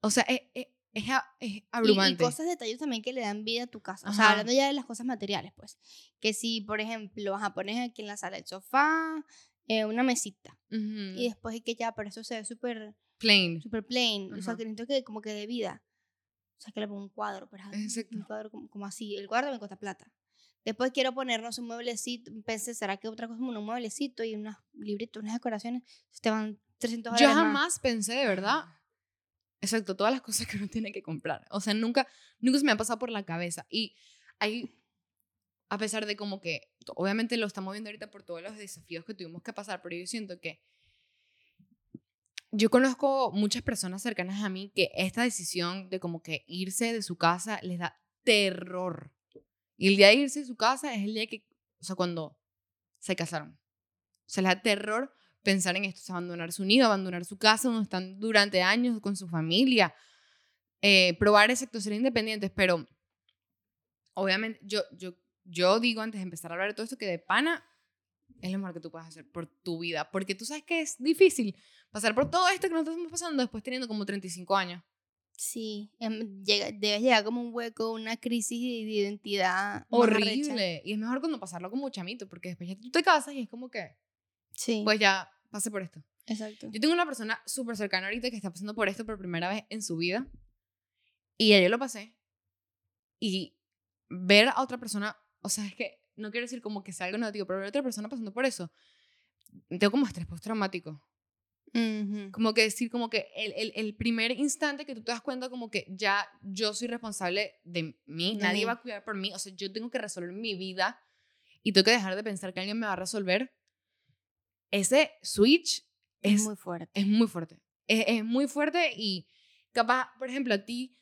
A: O sea, es, es, es, a- es
B: Y- Y,
A: abrumante.
B: cosas, detalles también que le dan vida a tu casa. O sea,
A: Ajá.
B: hablando ya de las cosas materiales, pues. Que si, por ejemplo, vas a poner aquí en la sala el sofá, eh, una mesita.
A: Ujú.
B: Y después es que ya, pero eso se ve súper
A: Plain.
B: super plain. O sea,
A: Ajá.
B: que necesito que como que de vida. O sea, que le pongo un cuadro, pero ajá,
A: Exacto.
B: un cuadro como, como así. El cuadro me cuesta plata. Después quiero ponernos un mueblecito. Pensé, ¿será que otra cosa como un mueblecito y unos libritos, unas decoraciones? Te van 300
A: Yo
B: dólares más.
A: jamás pensé de verdad. Exacto, todas las cosas que uno tiene que comprar. O sea, nunca, nunca se me ha pasado por la cabeza. Y ahí, a pesar de como que, obviamente lo estamos viendo ahorita por todos los desafíos que tuvimos que pasar, pero yo siento que yo conozco muchas personas cercanas a mí que esta decisión de como que irse de su casa les da terror. Y el día de irse de su casa es el día que, o sea, cuando se casaron. O sea, les da terror pensar en esto, o abandonar su nido, abandonar su casa, donde están durante años con su familia, eh, probar exacto, ser independientes, pero obviamente yo, yo, yo digo antes de empezar a hablar de todo esto que de pana es lo mejor que tú puedes hacer por tu vida, porque tú sabes que es difícil pasar por todo esto que nosotros estamos pasando después teniendo como 35 años.
B: Sí, em, llega, debes llegar como un hueco, una crisis de, de identidad.
A: Horrible. Y es mejor cuando pasarlo como chamito, porque después ya tú te casas y es como que,
B: Sí,
A: pues ya pasé por esto.
B: exacto.
A: Yo tengo una persona súper cercana ahorita que está pasando por esto por primera vez en su vida. Y ya yo lo pasé. Y ver a otra persona, o sea, es que no quiero decir como que sea algo negativo, pero ver a otra persona pasando por eso, tengo como estrés postraumático.
B: Ujú.
A: Como que decir, como que el, el, el primer instante que tú te das cuenta como que ya yo soy responsable de mí, nadie va a cuidar por mí, o sea, yo tengo que resolver mi vida y tengo que dejar de pensar que alguien me va a resolver. Ese switch
B: Es,
A: es
B: muy fuerte.
A: es muy fuerte. Es, es muy fuerte y capaz, por ejemplo, a ti,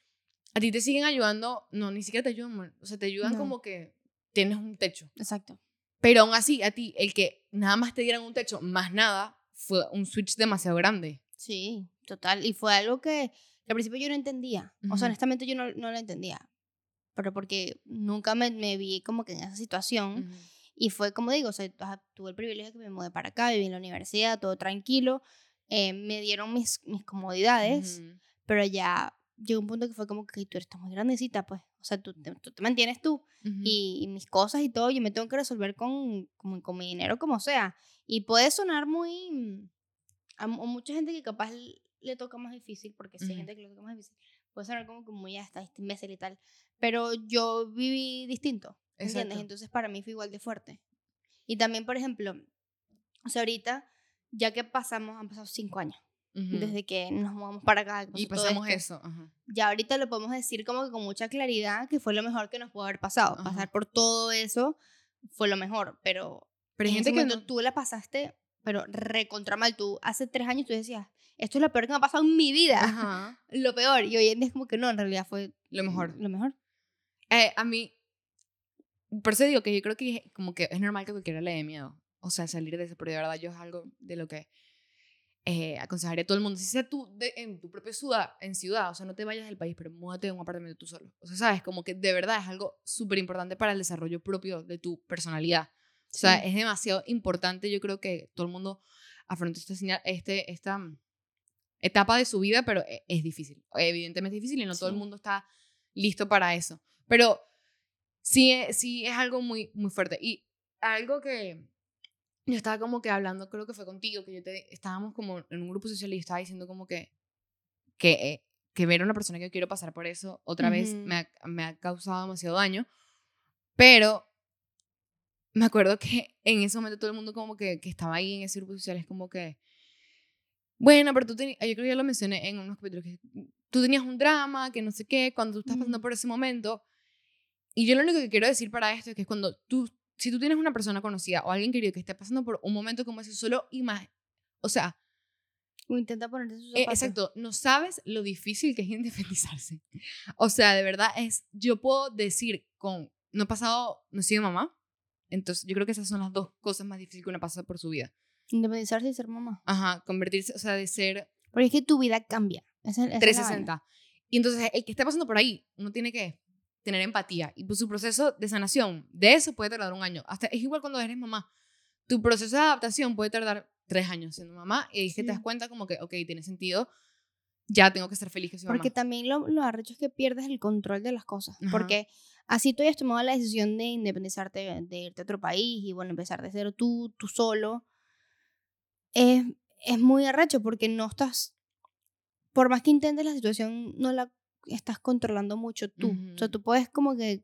A: a ti te siguen ayudando, no, ni siquiera te ayudan, o sea, te ayudan
B: No.
A: como que tienes un techo.
B: Exacto.
A: Pero aún así, a ti, el que nada más te dieran un techo, más nada, fue un switch demasiado grande.
B: Sí, total. Y fue algo que, al principio yo no entendía. O
A: Ujú.
B: sea, honestamente yo no, no lo entendía. Pero porque nunca me, me vi como que en esa situación.
A: Ujú.
B: Y fue como digo, o sea, tu- tuve el privilegio de que me mudé para acá, viví en la universidad, todo tranquilo. eh, me dieron mis, mis comodidades,
A: Ujú.
B: pero ya llegó un punto que fue como que tú eres muy grandecita, pues. O sea, tú te, tú te mantienes tú.
A: Ujú.
B: y, y mis cosas y todo, yo me tengo que resolver con, con, con mi dinero como sea. Y puede sonar muy... mm, A, a mucha gente que capaz le toca más difícil, porque sí hay
A: Ujú.
B: gente que le toca más difícil, puede sonar como que muy ya está, este imbécil y tal. Pero yo viví distinto, ¿entiendes?
A: Exacto.
B: Entonces para mí fue igual de fuerte. Y también, por ejemplo, o sea, ahorita, ya que pasamos, han pasado cinco años, Desde que nos mudamos para acá.
A: y pasamos eso. ajá.
B: ya ahorita lo podemos decir como que con mucha claridad que fue lo mejor que nos pudo haber pasado.
A: Ajá.
B: Pasar por todo eso fue lo mejor, pero,
A: Pero
B: en
A: gente
B: ese
A: que no-
B: tú la pasaste, pero recontra mal. Tú hace tres años tú decías, esto es lo peor que me ha pasado en mi vida.
A: Ajá.
B: Lo peor. Y hoy en día es como que no, en realidad fue
A: Lo mejor.
B: Lo mejor.
A: Eh, a mí, por eso digo que yo creo que como que es normal que cualquiera le dé miedo. O sea, salir de eso, pero de verdad yo es algo de lo que eh, aconsejaría a todo el mundo. Si sea tú de- en tu propia ciudad, en ciudad, o sea, no te vayas del país, pero múdate a un apartamento tú solo. O sea, sabes, como que de verdad es algo súper importante para el desarrollo propio de tu personalidad. O sea,
B: Sí.
A: es demasiado importante. Yo creo que todo el mundo afronta esta este, esta, etapa de su vida, pero e- es difícil. Evidentemente es difícil y no todo el
B: Sí.
A: mundo está listo para eso. Pero sí, e- sí es algo muy, muy fuerte. Y algo que yo estaba como que hablando, creo que fue contigo, que yo te, estábamos como en un grupo social y yo estaba diciendo como que, que, eh, que ver a una persona que yo quiero pasar por eso otra vez
B: Ujú.
A: me ha, me ha causado demasiado daño. Pero me acuerdo que en ese momento todo el mundo como que, que estaba ahí en ese grupo social es como que, bueno, pero tú tenías, yo creo que ya lo mencioné en unos capítulos, que tú tenías un drama, que no sé qué, cuando tú estás pasando por ese momento. Y yo lo único que quiero decir para esto es que cuando tú, si tú tienes una persona conocida o alguien querido que esté pasando por un momento como ese, solo imagina, o sea,
B: O intenta ponerte sus
A: eh,
B: zapatos.
A: exacto, no sabes lo difícil que es independizarse. O sea, de verdad es, yo puedo decir con, no he pasado, no he sido mamá, entonces yo creo que esas son las dos cosas más difíciles que uno pasa por su vida.
B: Independizarse y ser mamá.
A: Ajá, convertirse, o sea, de ser
B: Porque es que tu vida cambia. Esa, esa es la vaina.
A: 360. Y entonces el que esté pasando por ahí, uno tiene que tener empatía. Y pues su proceso de sanación, de eso puede tardar un año. Hasta es igual cuando eres mamá. Tu proceso de adaptación puede tardar tres años siendo mamá y ahí es que te das
B: Sí.
A: cuenta como que, ok, tiene sentido, ya tengo que ser feliz que soy
B: Porque
A: mamá.
B: también lo, lo arrecho es que pierdes el control de las cosas.
A: Ajá.
B: Porque así tú hayas tomado la decisión de independizarte, de irte a otro país y bueno, empezar de cero tú, tú solo. Es, es muy arrecho porque no estás, por más que intentes la situación, no la estás controlando mucho tú. O sea, tú puedes como que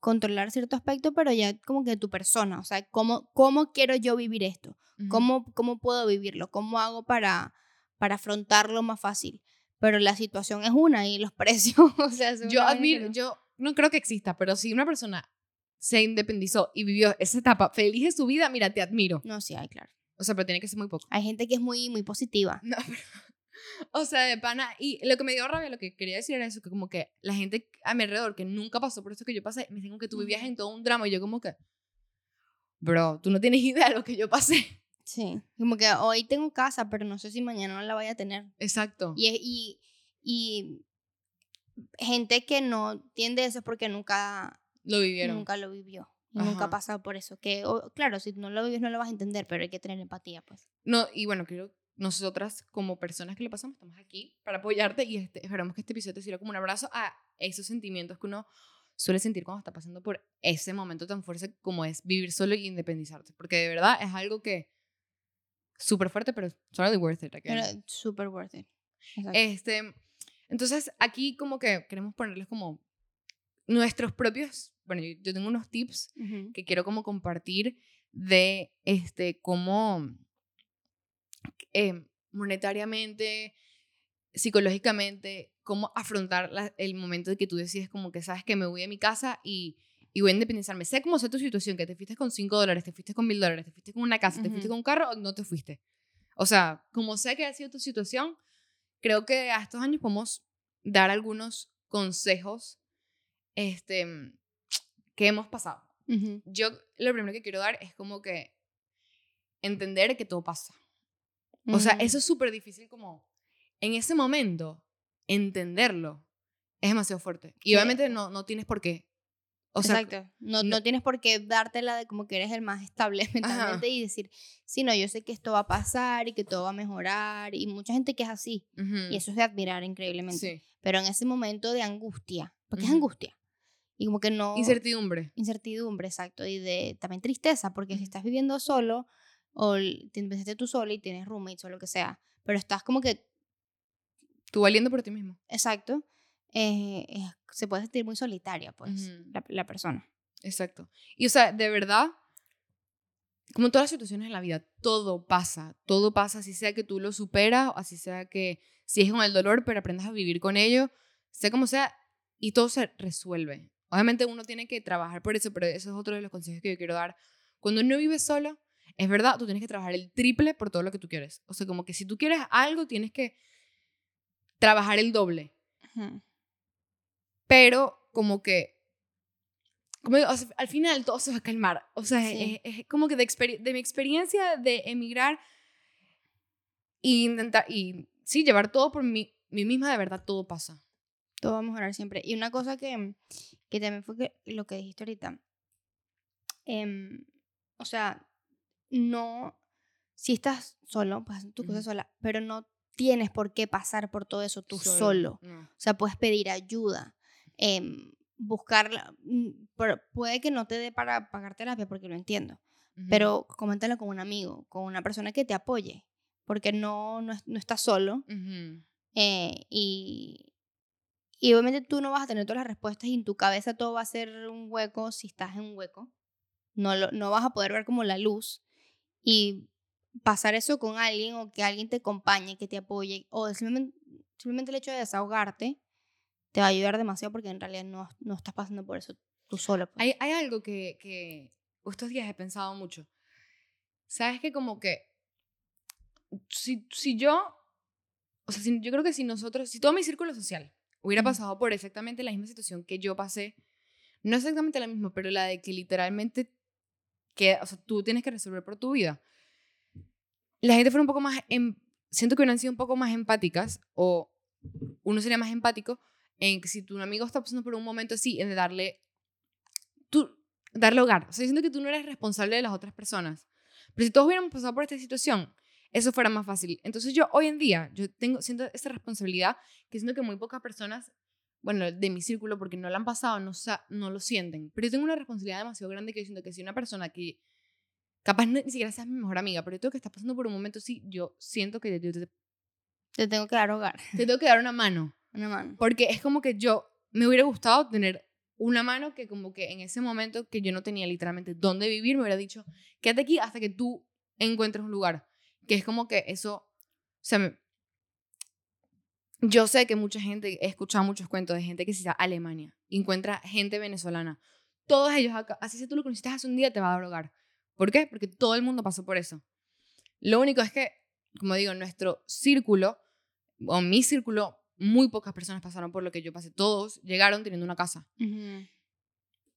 B: controlar cierto aspecto, pero ya como que tu persona, o sea, cómo, cómo quiero yo vivir esto, cómo, cómo puedo vivirlo, cómo hago para, para afrontarlo más fácil. Pero la situación es una y los precios, o sea,
A: Yo admiro,
B: no-
A: yo no creo que exista, pero si una persona se independizó y vivió esa etapa feliz de su vida, mira, te admiro.
B: No, sí, hay, claro.
A: O sea, pero tiene que ser muy poco.
B: Hay gente que es muy, muy positiva.
A: No, pero, o sea, de pana. Y lo que me dio rabia, lo que quería decir era eso, que como que la gente a mi alrededor que nunca pasó por eso que yo pasé, me dicen como que tú vivías en todo un drama y yo como que, bro, tú no tienes idea de lo que yo pasé.
B: Sí. Como que hoy tengo casa, pero no sé si mañana no la vaya a tener.
A: Exacto.
B: Y, y, y gente que no tiende eso es porque nunca,
A: lo vivieron.
B: nunca lo vivió. Y nunca ha pasado por eso. Que, o- claro, si no lo vives no lo vas a entender, pero hay que tener empatía, pues.
A: No, y bueno, creo nosotras como personas que le pasamos estamos aquí para apoyarte y este, esperamos que este episodio te sirva como un abrazo a esos sentimientos que uno suele sentir cuando está pasando por ese momento tan fuerte como es vivir solo y independizarte. Porque de verdad es algo que súper fuerte, pero totally worth it.
B: Pero super worth it. Exacto.
A: Este, entonces aquí como que queremos ponerles como nuestros propios, bueno, yo, yo tengo unos tips
B: Ujú.
A: que quiero como compartir de este cómo eh, monetariamente, psicológicamente, cómo afrontar la- el momento de que tú decides como que sabes que me voy a mi casa y, y voy a independizarme. Sé cómo sea tu situación, que te fuiste con 5 dólares, te fuiste con mil dólares, te fuiste con una casa, te fuiste con un carro o no te fuiste. O sea, como sé que ha sido tu situación, creo que a estos años podemos dar algunos consejos este, que hemos pasado.
B: Ujú.
A: Yo lo primero que quiero dar es como que entender que todo pasa. O sea, eso es súper difícil como en ese momento entenderlo es demasiado fuerte. Y obviamente no, no tienes por qué. O sea,
B: Exacto. No,
A: no-
B: no tienes por qué dártela de como que eres el más estable mentalmente y decir, sí, no, yo sé que esto va a pasar y que todo va a mejorar. Y mucha gente que es así.
A: ujú,
B: Y eso es de admirar increíblemente.
A: sí.
B: Pero en ese momento de angustia, porque es
A: Ujú.
B: angustia. Y como que no...
A: Incertidumbre.
B: incertidumbre, exacto. Y de también tristeza, porque si estás viviendo solo o te empezaste tú solo y tienes roommates o lo que sea, pero estás como que,
A: Tú valiendo por ti mismo.
B: exacto, eh, eh, se puede sentir muy solitaria, pues,
A: Ujú.
B: la, la persona.
A: Exacto. Y o sea, de verdad, como en todas las situaciones en la vida, todo pasa, todo pasa, así sea que tú lo superas, así sea que si es con el dolor, pero aprendas a vivir con ello, sea como sea, y todo se resuelve. Obviamente uno tiene que trabajar por eso, pero eso es otro de los consejos que yo quiero dar. Cuando uno vive solo, es verdad, tú tienes que trabajar el triple por todo lo que tú quieres. O sea, como que si tú quieres algo, tienes que trabajar el doble pero como que como digo, o sea, al final todo se va a calmar. O sea,
B: Sí.
A: es, es como que de, de mi experiencia de emigrar y intentar, y sí, llevar todo por mí, mí misma, de verdad, todo pasa.
B: Todo va a mejorar siempre. Y una cosa que, que también fue que, lo que dijiste ahorita, em, o sea, no, si estás solo, pues haz tu cosa
A: Ujú.
B: sola, pero no tienes por qué pasar por todo eso tú solo.
A: no.
B: O sea, puedes pedir ayuda, em, buscarla. mm, pero puede que no te dé para pagar terapia, porque lo entiendo.
A: Ujú.
B: Pero coméntalo con un amigo, con una persona que te apoye, porque no, no, no estás solo. Eh, y, y obviamente tú no vas a tener todas las respuestas y en tu cabeza todo va a ser un hueco si estás en un hueco. No, lo, no vas a poder ver como la luz. Y pasar eso con alguien o que alguien te acompañe, que te apoye, o simplemente, simplemente el hecho de desahogarte, te va a ayudar demasiado porque en realidad no, no estás pasando por eso tú solo. pues.
A: Hay, hay algo que, que estos días he pensado mucho. Sabes que como que si, si yo, o sea, si- yo creo que si nosotros, si todo mi círculo social hubiera pasado por exactamente la misma situación que yo pasé, no exactamente la misma, pero la de que literalmente, que, o sea, tú tienes que resolver por tu vida, la gente fuera un poco más, em- siento que hubieran sido un poco más empáticas o uno sería más empático en que si tu amigo está pasando por un momento así, en darle, tú, darle hogar. O sea, siento que tú no eres responsable de las otras personas. Pero si todos hubiéramos pasado por esta situación, eso fuera más fácil. Entonces yo hoy en día, yo tengo, siento esa responsabilidad que siento que muy pocas personas, bueno, de mi círculo, porque no la han pasado, no, no lo sienten. Pero yo tengo una responsabilidad demasiado grande que yo siento que si una persona que capaz no- ni siquiera seas mi mejor amiga, pero tú que estás pasando por un momento así, yo siento que yo te,
B: Te tengo que dar hogar,
A: te tengo que dar una mano.
B: una mano.
A: Porque es como que yo me hubiera gustado tener una mano que como que en ese momento que yo no tenía literalmente dónde vivir, me hubiera dicho, quédate aquí hasta que tú encuentres un lugar. Que es como que eso, o sea, me- yo sé que mucha gente, he escuchado muchos cuentos de gente que se va a Alemania y encuentra gente venezolana. Todos ellos acá, así si tú lo conociste hace un día, te va a dar hogar. ¿Por qué? Porque todo el mundo pasó por eso. Lo único es que, como digo, en nuestro círculo, o mi círculo, muy pocas personas pasaron por lo que yo pasé. Todos llegaron teniendo una casa.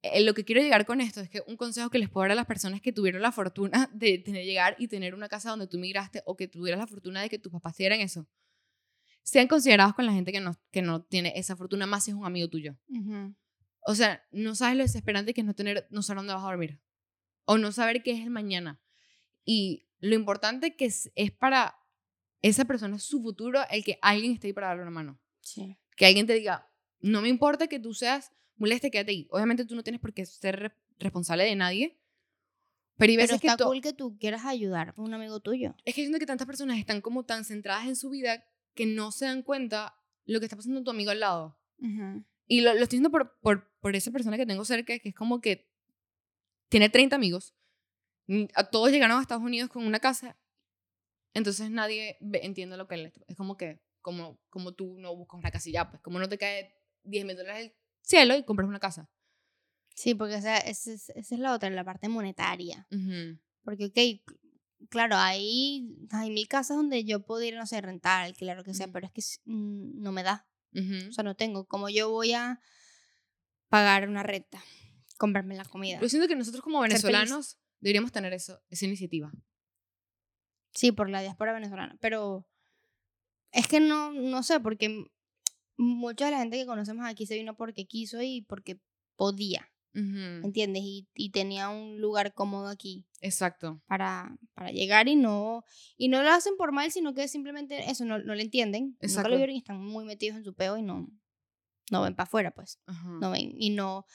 A: Eh, lo que quiero llegar con esto es que un consejo que les puedo dar a las personas que tuvieron la fortuna de tener, llegar y tener una casa donde tú migraste o que tuvieras la fortuna de que tus papás te dieran eso. Sean considerados con la gente que no, que no tiene esa fortuna, más si es un amigo tuyo.
B: Ujú.
A: O sea, no sabes lo desesperante que es no tener, no saber dónde vas a dormir. O no saber qué es el mañana. Y lo importante que es, es para esa persona, su futuro, el que alguien esté ahí para darle una mano.
B: Sí.
A: Que alguien te diga, no me importa que tú seas moleste, quédate ahí. Obviamente tú no tienes por qué ser re- responsable de nadie. Pero hay
B: Pero
A: veces que
B: está
A: to-
B: cool que tú quieras ayudar a un amigo tuyo.
A: es que siento que tantas personas están como tan centradas en su vida que no se dan cuenta lo que está pasando tu amigo al lado. Y lo, lo estoy diciendo por, por, por esa persona que tengo cerca, que es como que tiene 30 amigos. mm, A todos llegaron a Estados Unidos con una casa. Entonces nadie entiende lo que él es como que, como, como tú no buscas una casa y ya, pues como no te cae 10 mil dólares del cielo y compras una casa.
B: Sí, porque esa, esa es, esa es la otra, la parte monetaria. Porque, ok, claro, hay, hay mil casas donde yo puedo ir, no sé, rentar, alquilar, lo que sea, pero es que mm, no me da. O sea, no tengo. Como yo voy a pagar una renta, comprarme la comida?
A: Yo siento que nosotros como venezolanos deberíamos tener eso, esa iniciativa.
B: Sí, por la diáspora venezolana. Pero es que no, no sé, porque mucha de la gente que conocemos aquí se vino porque quiso y porque podía,
A: Ujú,
B: ¿entiendes? Y, y tenía un lugar cómodo aquí
A: Exacto.
B: para, para llegar y no, y no lo hacen por mal, sino que simplemente eso, no, no lo entienden. Nunca
A: Exacto.
B: lo vieron y están muy metidos en su peo y no, no ven para afuera, pues.
A: Ajá,
B: No ven y no,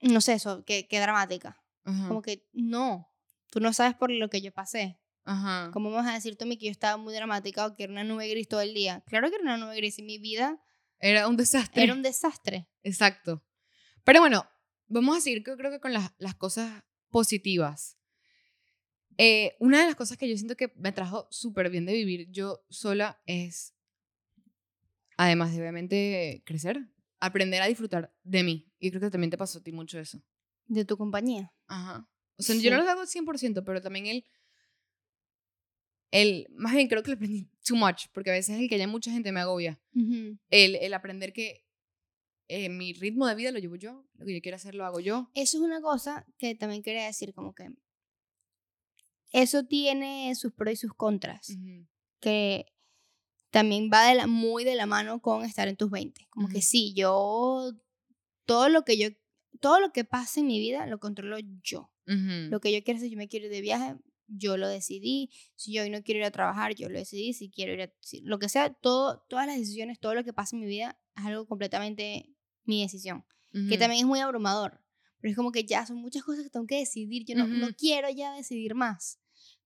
B: no sé, eso, qué, qué dramática.
A: ajá,
B: Como que no, tú no sabes por lo que yo pasé.
A: ajá.
B: ¿Cómo vas a decir, Tommy, que yo estaba muy dramática o que era una nube gris todo el día? Claro que era una nube gris y mi vida
A: Era un desastre.
B: era un desastre.
A: Exacto. Pero bueno, vamos a seguir creo, creo que con las, las cosas positivas. Eh, una de las cosas que yo siento que me trajo súper bien de vivir yo sola es, además de obviamente crecer, aprender a disfrutar de mí. Y creo que también te pasó a ti mucho eso.
B: De tu compañía.
A: Ajá. O sea, yo no
B: Sí.
A: lo hago 100%, pero también el, el, más bien creo que lo aprendí too much, porque a veces el que haya mucha gente me agobia. El, el aprender que eh, mi ritmo de vida lo llevo yo, lo que yo quiero hacer lo hago yo.
B: Eso es una cosa que también quería decir, como que eso tiene sus pros y sus contras,
A: Ujú,
B: que también va de la, muy de la mano con estar en tus 20. Como que
A: Ujú.
B: sí, yo, todo lo que yo, todo lo que pasa en mi vida lo controlo yo.
A: ujú,
B: Lo que yo quiero hacer, yo me quiero ir de viaje, yo lo decidí. Si yo hoy no quiero ir a trabajar, yo lo decidí. Si quiero ir a... si- lo que sea, todo, todas las decisiones, todo lo que pasa en mi vida es algo completamente mi decisión. Que también es muy abrumador. Pero es como que ya son muchas cosas que tengo que decidir. Yo no, no quiero ya decidir más.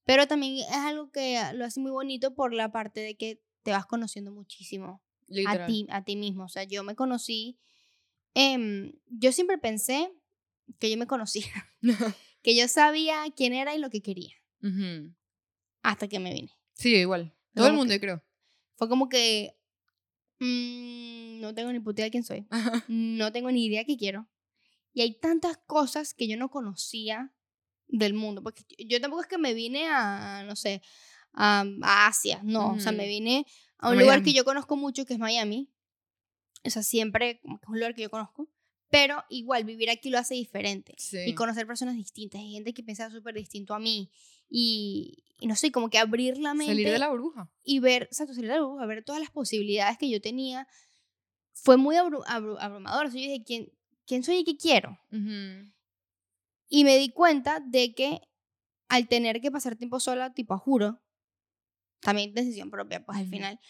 B: Pero también es algo que lo hace muy bonito por la parte de que te vas conociendo muchísimo a ti, a ti mismo. O sea, yo me conocí. em, yo siempre pensé que yo me conocía, que yo sabía quién era y lo que quería, hasta que me vine.
A: Sí, igual. Todo el mundo, creo.
B: Fue como que mm, no tengo ni puta idea de quién soy, no tengo ni idea qué quiero. Y hay tantas cosas que yo no conocía del mundo, porque yo tampoco es que me vine a, no sé, a, a Asia, no, o sea, me
A: Ujú.
B: vine a un lugar que yo conozco mucho, que es Miami. O sea, siempre como que es un lugar que yo conozco. Pero igual, vivir aquí lo hace diferente. Y conocer personas distintas. Hay gente que piensa súper distinto a mí. Y, y no sé, como que abrir la mente
A: Salir de la burbuja.
B: y ver, exacto, salir de la burbuja, ver todas las posibilidades que yo tenía. Fue muy abru- abru- abrumador. Sea, yo dije, ¿quién, ¿quién soy y qué quiero?
A: Ujú.
B: Y me di cuenta de que al tener que pasar tiempo sola, tipo a juro, también decisión propia, pues al
A: Ujú.
B: final,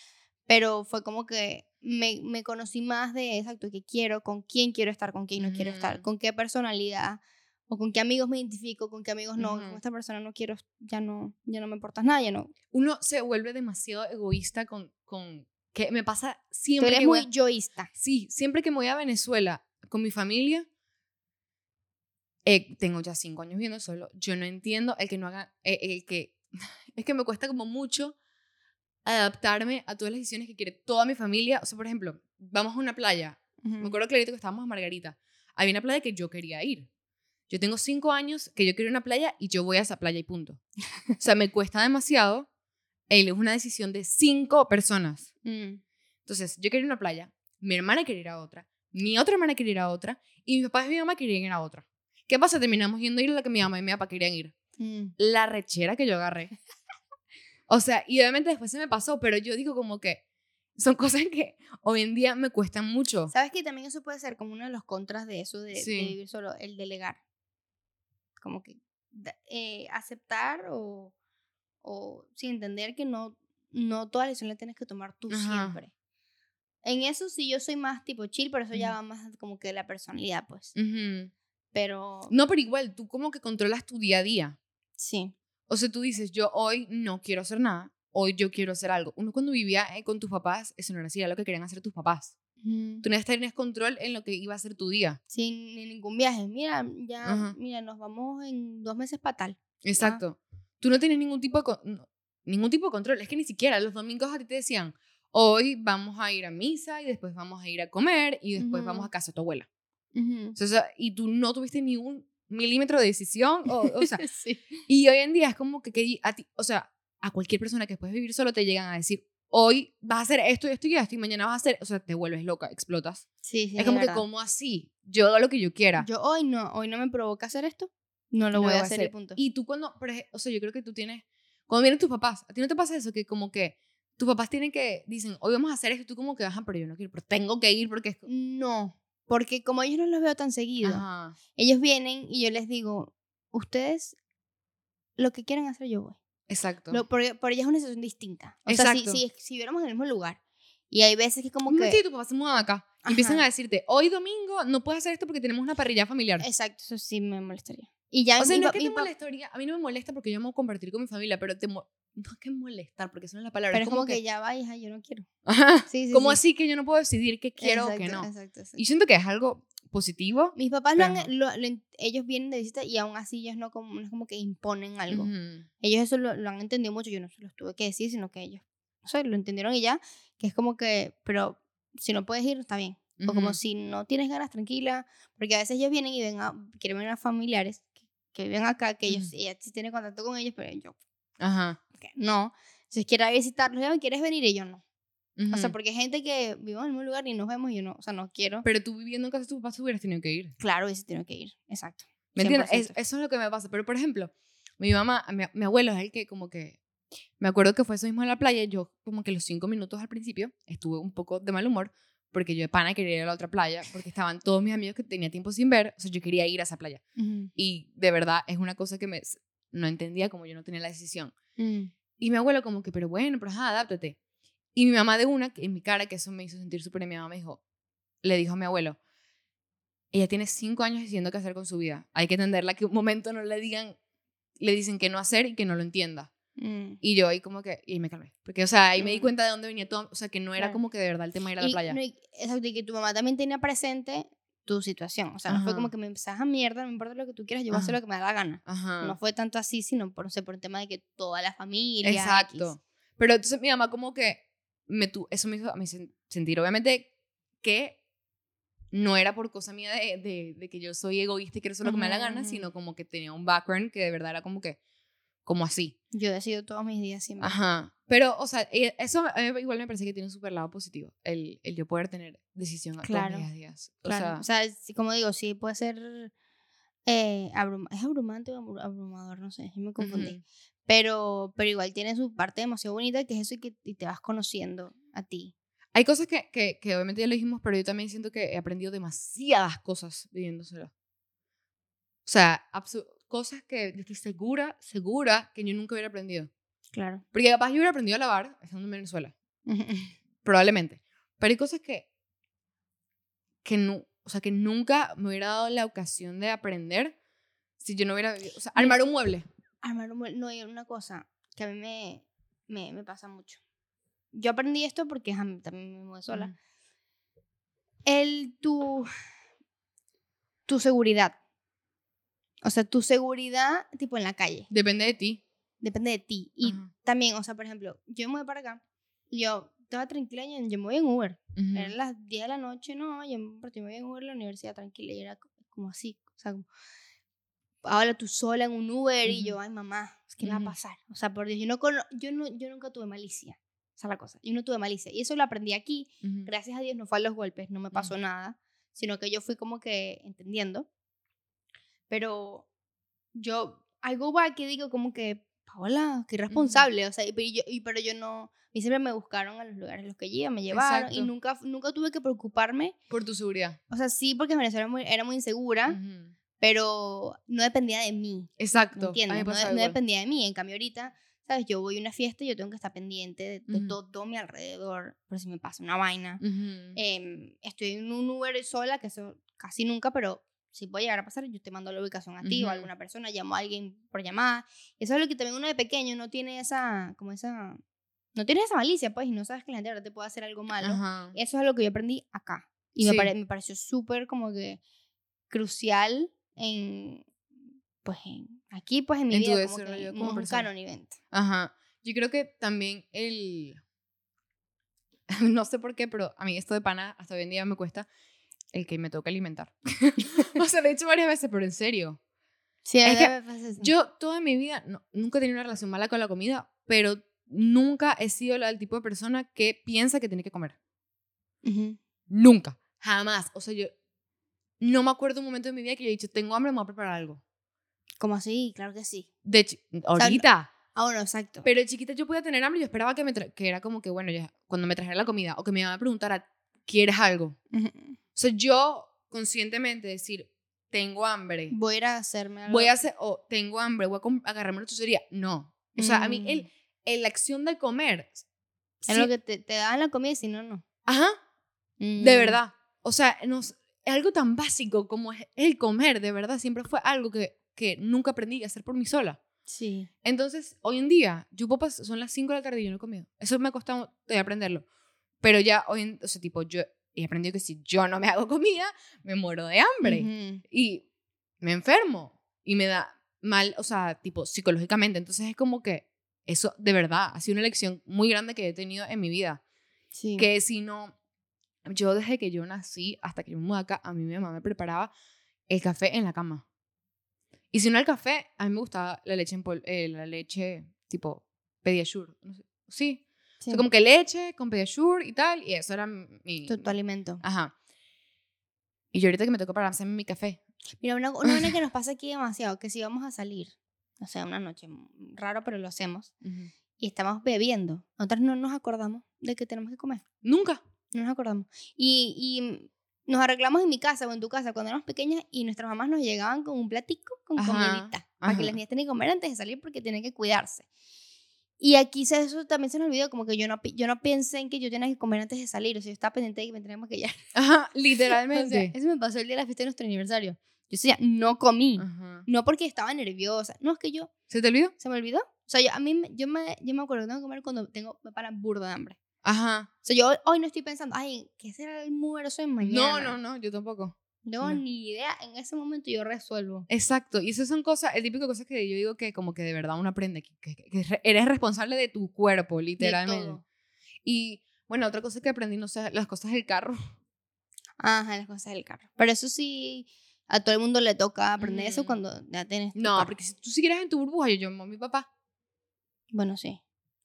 B: pero fue como que me, me conocí más de exacto, qué quiero, con quién quiero estar, con quién no quiero estar, con qué personalidad, o con qué amigos me identifico, con qué amigos no,
A: Ujú.
B: con esta persona no quiero, ya no, ya no me importas nada, ya no.
A: Uno se vuelve demasiado egoísta con, con que me pasa
B: Tú
A: siempre
B: eres
A: que voy
B: muy
A: a-
B: yoísta.
A: Sí, siempre que me voy a Venezuela con mi familia, eh, tengo ya cinco años viviendo solo, yo no entiendo el que no haga, eh, el que, es que me cuesta como mucho adaptarme a todas las decisiones que quiere toda mi familia. O sea, por ejemplo, vamos a una playa, me
B: Ujú.
A: acuerdo clarito que estábamos en Margarita, había una playa que yo quería ir. Yo tengo cinco años que yo quiero una playa y yo voy a esa playa y punto. O sea, me cuesta demasiado. Él es una decisión de cinco personas.
B: Mm.
A: Entonces, yo ir a una playa, mi hermana quería ir a otra, mi otra hermana quería ir a otra, y mi papá y mi mamá querían ir a otra. ¿Qué pasa? Terminamos yendo a ir a la que mi mamá y mi papá querían ir.
B: Mm.
A: La rechera que yo agarré. O sea, y obviamente después se me pasó, pero yo digo como que son cosas que hoy en día me cuestan mucho.
B: ¿Sabes que también eso puede ser como uno de los contras de eso de, de
A: Sí.
B: vivir solo, el delegar? Como que eh, aceptar o, o sí, entender que no, no toda decisión la tienes que tomar tú
A: Ajá.
B: siempre. En eso sí yo soy más tipo chill, pero eso ya va más como que de la personalidad, pues. Pero
A: No, pero igual, tú como que controlas tu día a día.
B: sí.
A: O sea, tú dices, yo hoy no quiero hacer nada, hoy yo quiero hacer algo. Uno cuando vivía eh, con tus papás, eso no era así, era lo que querían hacer tus papás. Tú no tenías control en lo que iba a ser tu día.
B: Sin ni ningún viaje. Mira, ya,
A: Ajá.
B: mira, nos vamos en dos meses para tal.
A: Exacto. Tú no tienes ningún tipo de no, ningún tipo de control. Es que ni siquiera los domingos a ti te decían, hoy vamos a ir a misa y después vamos a ir a comer y después vamos a casa de tu abuela. Y tú no tuviste ni un milímetro de decisión. O, o sea,
B: sí.
A: y hoy en día es como que, que a ti, o sea, a cualquier persona que puedes vivir solo te llegan a decir, hoy vas a hacer esto y esto y esto y mañana vas a hacer, o sea, te vuelves loca, explotas.
B: Sí, sí,
A: es como que. ¿cómo así? Yo hago lo que yo quiera.
B: Yo hoy no, hoy no me provoca hacer esto. No lo
A: no
B: voy a hacer, y punto.
A: Y tú cuando, o sea, yo creo que tú tienes, cuando vienen tus papás, ¿a ti no te pasa eso? Que como que tus papás tienen que, dicen, hoy vamos a hacer esto, y tú como que, ajá, pero yo no quiero, pero tengo que ir porque es... co-".
B: No, porque como ellos no los veo tan seguido,
A: Ajá.
B: ellos vienen y yo les digo, ustedes lo que quieran hacer yo voy.
A: Exacto.
B: Lo, porque por ellas es una situación distinta. O sea, si,
A: Exacto.
B: si, si viviéramos en el mismo lugar y hay veces que como que...
A: momentito, tus papás se mudan acá. y Empiezan
B: Ajá.
A: a decirte, hoy domingo no puedes hacer esto porque tenemos una parrilla familiar.
B: Exacto, eso sí me molestaría. Y ya
A: O sea, no es que te molestaría, a mí no me molesta porque yo amo compartir con mi familia, pero te no es que molestar, porque eso no es la palabra.
B: Pero es como que, ya va, hija, yo no quiero.
A: Ajá.
B: Sí, sí,
A: ¿Cómo
B: sí.
A: así que yo no puedo decidir qué quiero o qué
B: Exacto,
A: no?
B: Exacto, exacto.
A: Y siento que es algo positivo.
B: Mis papás lo han-
A: Pero-
B: lo- lo ellos vienen de visita y aún así ellos no, como, no es como que imponen algo.
A: Ujú.
B: Ellos eso lo, lo han entendido mucho, yo no se los tuve que decir, sino que ellos, no sé, lo entendieron y ya, que es como que, pero si no puedes ir, está bien. O como si no tienes ganas, tranquila, porque a veces ellos vienen y ven a, quieren ver a familiares que, que viven acá, que ellos,
A: Ujú.
B: ella sí tiene contacto con ellos, pero yo,
A: Ajá.
B: que no. Si quiere visitarlos, ¿quieres venir? Y yo no. O sea, porque hay gente que vive en el mismo lugar y nos vemos y yo no, o sea, no quiero.
A: Pero tú viviendo en casa de tus papás, hubieras tenido que ir.
B: Claro, ese tiene que ir, exacto.
A: ¿Me entiendes? Es-
B: 100%.
A: eso es lo que me pasa. Pero, por ejemplo, mi mamá, mi, mi abuelo es el que como que... Me acuerdo que fue eso mismo en la playa. Yo como que los cinco minutos al principio estuve un poco de mal humor porque yo de pana quería ir a la otra playa porque estaban todos mis amigos que tenía tiempo sin ver. O sea, yo quería ir a esa playa.
B: Ujú.
A: Y de verdad es una cosa que me... no entendía como yo no tenía la decisión.
B: Mm.
A: Y mi abuelo como que, pero bueno, pero ajá, adáptate. Y mi mamá de una, en mi cara, que eso me hizo sentir súper, mi mamá me dijo, le dijo a mi abuelo, ella tiene cinco años diciendo qué hacer con su vida. Hay que entenderla que un momento no le digan, le dicen que no hacer y que no lo entienda.
B: Mm.
A: Y yo ahí como que, y me calmé. Porque, o sea, ahí me di
B: Mm.
A: cuenta de dónde venía todo, o sea, que no era
B: Claro.
A: como que de verdad el tema de ir a la
B: Y-
A: playa.
B: no, y- exacto, y que tu mamá también tenía presente tu situación. O sea, no fue como
A: Ajá.
B: que me empezás a mierda, no importa lo que tú quieras, yo voy a hacer
A: Ajá.
B: lo que me da la gana.
A: Ajá.
B: No fue tanto así, sino por, no sé, por un tema de que toda la familia.
A: Exacto.
B: X.
A: Pero entonces mi mamá como que me tu, eso me hizo a mí sen- sentir obviamente que no era por cosa mía de, de, de que yo soy egoísta y quiero hacer lo que me da la gana, sino como que tenía un background que de verdad era como que, como así.
B: Yo decido todos mis días siempre.
A: Ajá. Pero, o sea, eh, eso igual me parece que tiene un super lado positivo, el, el yo poder tener decisión a todos mis días. O
B: Claro.
A: sea,
B: O sea, como digo, sí puede ser. eh, abrum- ¿Es abrumante o abru- abrumador? No sé, yo me confundí. Pero, pero igual tiene su parte demasiado bonita, que es eso y que y te vas conociendo a ti.
A: Hay cosas que, que, que obviamente ya lo dijimos, pero yo también siento que he aprendido demasiadas cosas viviendo sola. O sea, cosas que yo estoy segura, segura que yo nunca hubiera aprendido.
B: Claro.
A: Porque capaz yo hubiera aprendido a lavar estando en Venezuela, probablemente. Pero hay cosas que, que, nu- o sea, que nunca me hubiera dado la ocasión de aprender si yo no hubiera. O sea, armar un mueble.
B: Armar un No, hay una cosa que a mí me, me, me pasa mucho. Yo aprendí esto porque también me mudé sola.
A: Ujú.
B: El, tu, tu seguridad. O sea, tu seguridad, tipo en la calle.
A: Depende de ti.
B: Depende de ti. Y
A: Ajá.
B: también, o sea, por ejemplo, yo me mudé para acá. Y yo estaba tranquila, yo, yo me voy en Uber.
A: Ujú.
B: Eran las 10 de la noche, no, yo me voy en Uber a la universidad tranquila. Y era co- como así. O sea, como, ahora tú sola en un Uber y yo, ay mamá, ¿qué me va a pasar? O sea, por Dios, yo, no cono- yo, no, yo nunca tuve malicia. Esa es la cosa. Yo no tuve malicia. Y eso lo aprendí aquí. Gracias a Dios no fue a los golpes, no me pasó
A: Ujú.
B: nada, sino que yo fui como que entendiendo. Pero yo, algo va que digo como que, Paola, qué irresponsable. O sea, y, pero yo, y- pero yo no, mí siempre me buscaron a los lugares a los que iba, me llevaron y nunca, nunca tuve que preocuparme.
A: Por tu seguridad.
B: O sea, sí, porque Venezuela era muy, era muy insegura. Pero no dependía de mí.
A: Exacto.
B: ¿Me
A: me
B: entiendes? No, no dependía de mí. En cambio, ahorita, ¿sabes? Yo voy a una fiesta y yo tengo que estar pendiente de, de
A: Ujú.
B: todo mi alrededor, por si me pasa una vaina.
A: Ujú.
B: Em, estoy en un Uber sola, que eso casi nunca, pero si puede llegar a pasar, yo te mando la ubicación a ti o a alguna persona, llamo a alguien por llamada. Eso es lo que también uno de pequeño no tiene esa, como esa, no tiene esa malicia, pues, y no sabes que la gente ahora te puede hacer algo malo. Eso es lo que yo aprendí acá. Y me,
A: Sí.
B: pare- me pareció súper como que crucial en, pues, en, aquí, pues, en mi
A: En
B: vida, como que
A: como
B: un canon event.
A: Ajá. Yo creo que también el. No sé por qué, pero a mí esto de pana hasta hoy en día me cuesta el que me toca alimentar. o sea, lo he dicho varias veces, pero en serio.
B: Sí,
A: Es que. Yo toda mi vida no- nunca he tenido una relación mala con la comida, pero nunca he sido el tipo de persona que piensa que tiene que comer.
B: Ujú.
A: Nunca. Jamás. O sea, yo no me acuerdo un momento de mi vida que yo he dicho, tengo hambre, me voy a preparar algo.
B: Como así, claro que sí.
A: De ahorita.
B: Ah, bueno, exacto.
A: Pero chiquita yo podía tener hambre y yo esperaba que me que era como que, bueno, ya, cuando me trajera la comida o que me iba a preguntar, ¿quieres algo?
B: Ujú.
A: O sea, yo conscientemente decir, tengo hambre,
B: Voy a ir a hacerme algo.
A: voy a hacer, o tengo hambre, voy a agarrarme una chuchería. No. O sea, a mí
B: Mm.
A: el, el- la acción de comer.
B: Es
A: sí-
B: lo que te, te dan la comida y si no, no.
A: Ajá,
B: Mm.
A: de verdad. O sea, nos, algo tan básico como es el comer, de verdad. Siempre fue algo que, que nunca aprendí a hacer por mí sola.
B: Sí.
A: Entonces, hoy en día, yo puedo pas- son las 5 de la tarde y yo no he comido. Eso me ha costado todavía aprenderlo. Pero ya hoy en, o sea, tipo, yo he aprendido que si yo no me hago comida, me muero de hambre.
B: Ujú.
A: Y me enfermo. Y me da mal, o sea, tipo, psicológicamente. Entonces es como que eso, de verdad, ha sido una lección muy grande que he tenido en mi vida.
B: Sí.
A: Que si no, yo desde que yo nací hasta que yo me mudé acá, a mí mi mamá me preparaba el café en la cama. Y si no el café, a mí me gustaba la leche en pol- eh, la leche tipo Pediasure. no sé. Sí. O
B: Sí.
A: sea, como que leche con Pediasure y tal, y eso era mi...
B: tu, tu alimento.
A: Ajá. Y yo ahorita que me tocó para hacerme mi café.
B: Mira, una, una vaina que nos pasa aquí demasiado, que si vamos a salir, o sea, una noche, raro, pero lo hacemos, y estamos bebiendo, nosotros no nos acordamos de que tenemos que comer.
A: Nunca.
B: No nos acordamos. Y, y nos arreglamos en mi casa o en tu casa cuando éramos pequeñas y nuestras mamás nos llegaban con un platico con
A: Ajá,
B: comidita para que las niñas tienen que comer antes de salir porque tienen que cuidarse. Y aquí se, eso también se nos olvidó, como que yo no, yo no pensé en que yo tenía que comer antes de salir, o sea, yo estaba pendiente de que me tenía que maquillar.
A: Ajá,
B: O sea,
A: literalmente.
B: eso me pasó el día de la fiesta de nuestro aniversario. Yo decía, no comí,
A: Ajá.
B: no porque estaba nerviosa, no, es que yo,
A: ¿Se te olvidó?
B: se me olvidó. O sea, yo, a mí, yo me, yo me acuerdo que tengo que comer cuando tengo, me para burda de hambre.
A: Ajá.
B: O sea, yo hoy, no estoy pensando, ay, ¿qué será el almuerzo de mañana?
A: No, no, no, yo tampoco.
B: No,
A: No.
B: ni idea. En ese momento yo resuelvo.
A: Exacto, y esas son cosas, el típico de cosas que yo digo que como que de verdad uno aprende, que, que- que re- eres responsable de tu cuerpo,
B: De
A: literalmente.
B: todo.
A: Y bueno, otra cosa que aprendí, no sé, las cosas del carro.
B: Ajá, las cosas del carro. Pero eso sí, a todo el mundo le toca aprender eso
A: Mm.
B: cuando ya tienes. tu
A: No,
B: carro.
A: porque si tú siguieras en tu burbuja, yo llamo a mi papá.
B: Bueno, sí.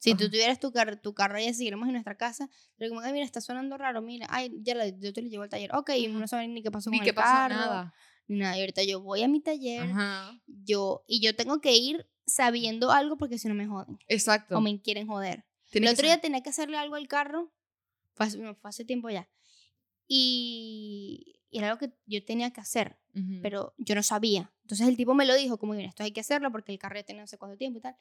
B: Si tú
A: Ajá.
B: tuvieras tu, carro tu carro y siguiéramos en nuestra casa, pero como, ay, mira, está sonando raro, mira, ay, ya la- yo te lo llevo al taller. Ok, y no saben ni qué pasó
A: Ni
B: con
A: que
B: el
A: pasa
B: carro,
A: nada.
B: Ni nada. Y ahorita yo voy a mi taller,
A: Ajá.
B: yo, y yo tengo que ir sabiendo algo porque si no me joden.
A: Exacto.
B: O me quieren joder.
A: Tiene
B: el otro día tenía que hacerle algo al carro, fue hace, no, fue hace tiempo ya, y, y era algo que yo tenía que hacer,
A: Ujú.
B: pero yo no sabía. Entonces el tipo me lo dijo, como, mira, esto hay que hacerlo porque el carro ya tiene no sé cuánto tiempo y tal.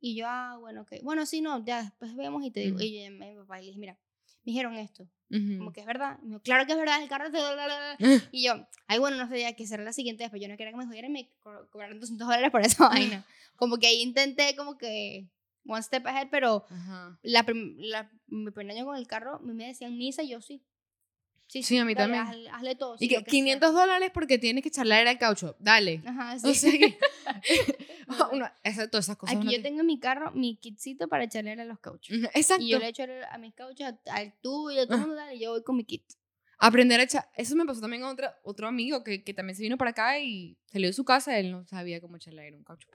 B: Y yo, ah, bueno, ok. Bueno, sí, no, ya después vemos y te digo.
A: Ujú.
B: Y yo a mi papá y le dije, mira, me dijeron esto,
A: Ujú.
B: como que es verdad. Me dijo, claro que es verdad, el carro te... Y yo, ay, bueno, no sé, ya que será la siguiente vez, pero yo no quería que me jodieran y me co- cobraron 200 dólares por esa vaina. Como que ahí intenté como que one step ahead, pero
A: Ajá.
B: la, prim- la- mi primer año con el carro, me decían misa y yo sí.
A: Sí, a mí
B: dale,
A: también.
B: Hazle, hazle todo.
A: Y
B: sí,
A: que
B: que sea".
A: 500 dólares porque tienes que echarle aire al caucho. Dale.
B: Ajá, sí.
A: O sea que.
B: No,
A: uno, esa- todas esas cosas.
B: Aquí yo
A: te-
B: tengo en mi carro mi kitcito para echarle aire a los cauchos.
A: Exacto.
B: Y yo le echo a mis cauchos, al tuyo, a todo el
A: Ah.
B: mundo, dale, y yo voy con mi kit.
A: Aprender a echar. Eso me pasó también a otra, otro amigo que, que también se vino para acá y salió de su casa. Él no sabía cómo a un caucho.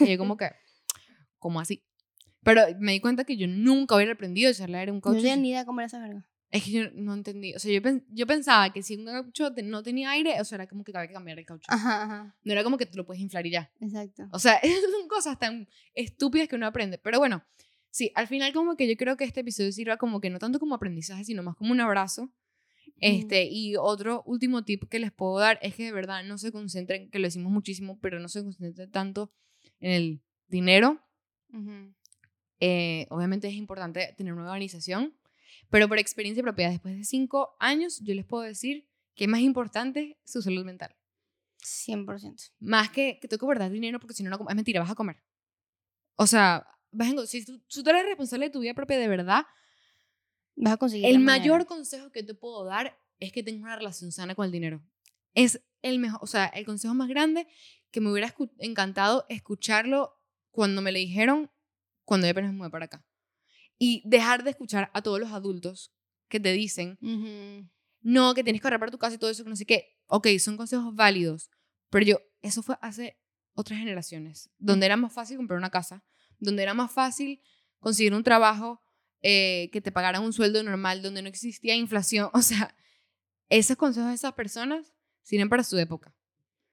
A: Y yo, como que. como así? Pero me di cuenta que yo nunca hubiera aprendido a echarle aire a un
B: No
A: caucho.
B: tenía ni idea de cómo era esa verga.
A: Es que yo no entendí. O sea, yo, pen- yo pensaba que si un caucho no tenía aire, o sea, era como que había que cambiar el caucho.
B: Ajá, ajá,
A: No era como que tú lo puedes inflar y ya.
B: exacto.
A: O sea, son cosas tan estúpidas que uno aprende. Pero bueno, sí, al final como que yo creo que este episodio sirva como que no tanto como aprendizaje, sino más como un abrazo. Este, y otro último tip que les puedo dar es que de verdad no se concentren, que lo decimos muchísimo, pero no se concentren tanto en el dinero.
B: Ujú.
A: Eh, obviamente es importante tener una organización, pero por experiencia propia, después de cinco años, yo les puedo decir que es más importante su salud mental.
B: 100%.
A: Más que que tengo que guardar dinero porque si no, no es mentira, vas a comer. O sea, vas a si tú, si tú eres responsable de tu vida propia de verdad,
B: Vas a conseguir
A: el
B: la manera.
A: mayor consejo que te puedo dar es que tengas una relación sana con el dinero. Es el mejor, o sea, el consejo más grande que me hubiera escu- encantado escucharlo cuando me lo dijeron cuando yo apenas me mudé para acá. Y dejar de escuchar a todos los adultos que te dicen, no, que tienes que ahorrar para tu casa y todo eso, que no sé qué. Ok, son consejos válidos, pero yo, eso fue hace otras generaciones, donde era más fácil comprar una casa, donde era más fácil conseguir un trabajo eh, que te pagaran un sueldo normal, donde no existía inflación. O sea, esos consejos de esas personas sirven para su época.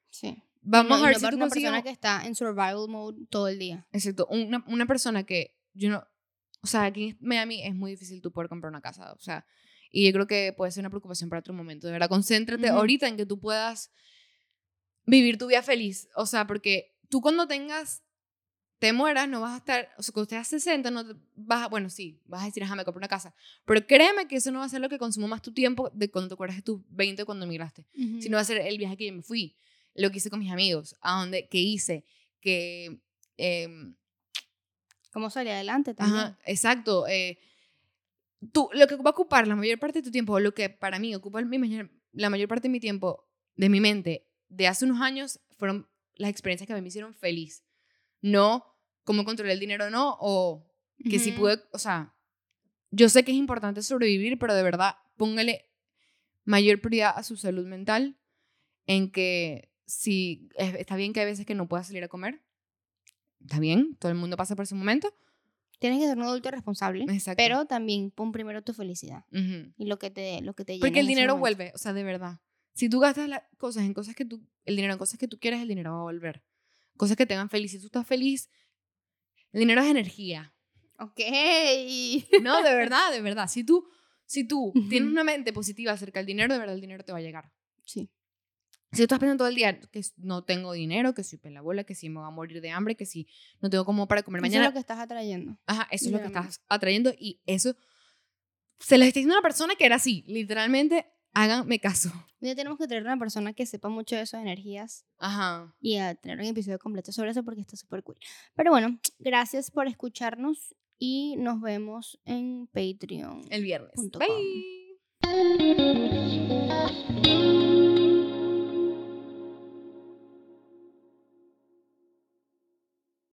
B: Sí.
A: Vamos
B: No,
A: a ver
B: no
A: si tú
B: una
A: consigues
B: persona que está en survival mode todo el día.
A: Exacto, una, una persona que yo no, o sea, aquí en Miami es muy difícil tú poder comprar una casa, o sea, y yo creo que puede ser una preocupación para otro momento, de verdad, concéntrate
B: Ujú.
A: ahorita en que tú puedas vivir tu vida feliz, o sea, porque tú cuando tengas, te mueras, no vas a estar, o sea, cuando estés a 60, no te- vas a, bueno, sí, vas a decir, ajá, me una casa, pero créeme que eso no va a ser lo que consuma más tu tiempo de cuando te acuerdas de tus 20 cuando emigraste
B: Ujú.
A: sino va a ser el viaje que yo me fui, lo que hice con mis amigos, a donde, que hice, que... em,
B: ¿Cómo salir adelante también?
A: ajá, exacto. eh, tú, lo que va a ocupar la mayor parte de tu tiempo, lo que para mí ocupa mi mayor- la mayor parte de mi tiempo, de mi mente, de hace unos años, fueron las experiencias que a mí me hicieron feliz. No cómo controlar el dinero, no, o que si pude, o sea, yo sé que es importante sobrevivir, pero de verdad, póngale mayor prioridad a su salud mental en que si es- está bien que hay veces que no puedas salir a comer, está bien, todo el mundo pasa por ese momento.
B: Tienes que ser un adulto responsable,
A: Exacto.
B: pero también pon primero tu felicidad y lo que te, lo que te llena
A: Porque el dinero vuelve, o sea, de verdad. Si tú gastas las cosas en cosas que tú, el dinero en cosas que tú quieres, el dinero va a volver. Cosas que te hagan feliz. Si tú estás feliz, el dinero es energía.
B: Ok.
A: No, de verdad, de verdad. Si tú, Si tú tienes una mente positiva acerca del dinero, de verdad el dinero te va a llegar.
B: Sí.
A: Si tú estás pensando todo el día que no tengo dinero, que soy pelabola, que si me voy a morir de hambre, que si no tengo como para comer
B: Eso es
A: mañana,
B: lo que estás atrayendo.
A: Ajá, eso es lo que estás atrayendo y eso se les está diciendo a una persona que era así. Literalmente, háganme caso.
B: Día tenemos que traer una persona que sepa mucho de esas energías
A: Ajá.
B: y a tener un episodio completo sobre eso porque está súper cool. Pero bueno, gracias por escucharnos y nos vemos en Patreon.
A: El viernes. Bye.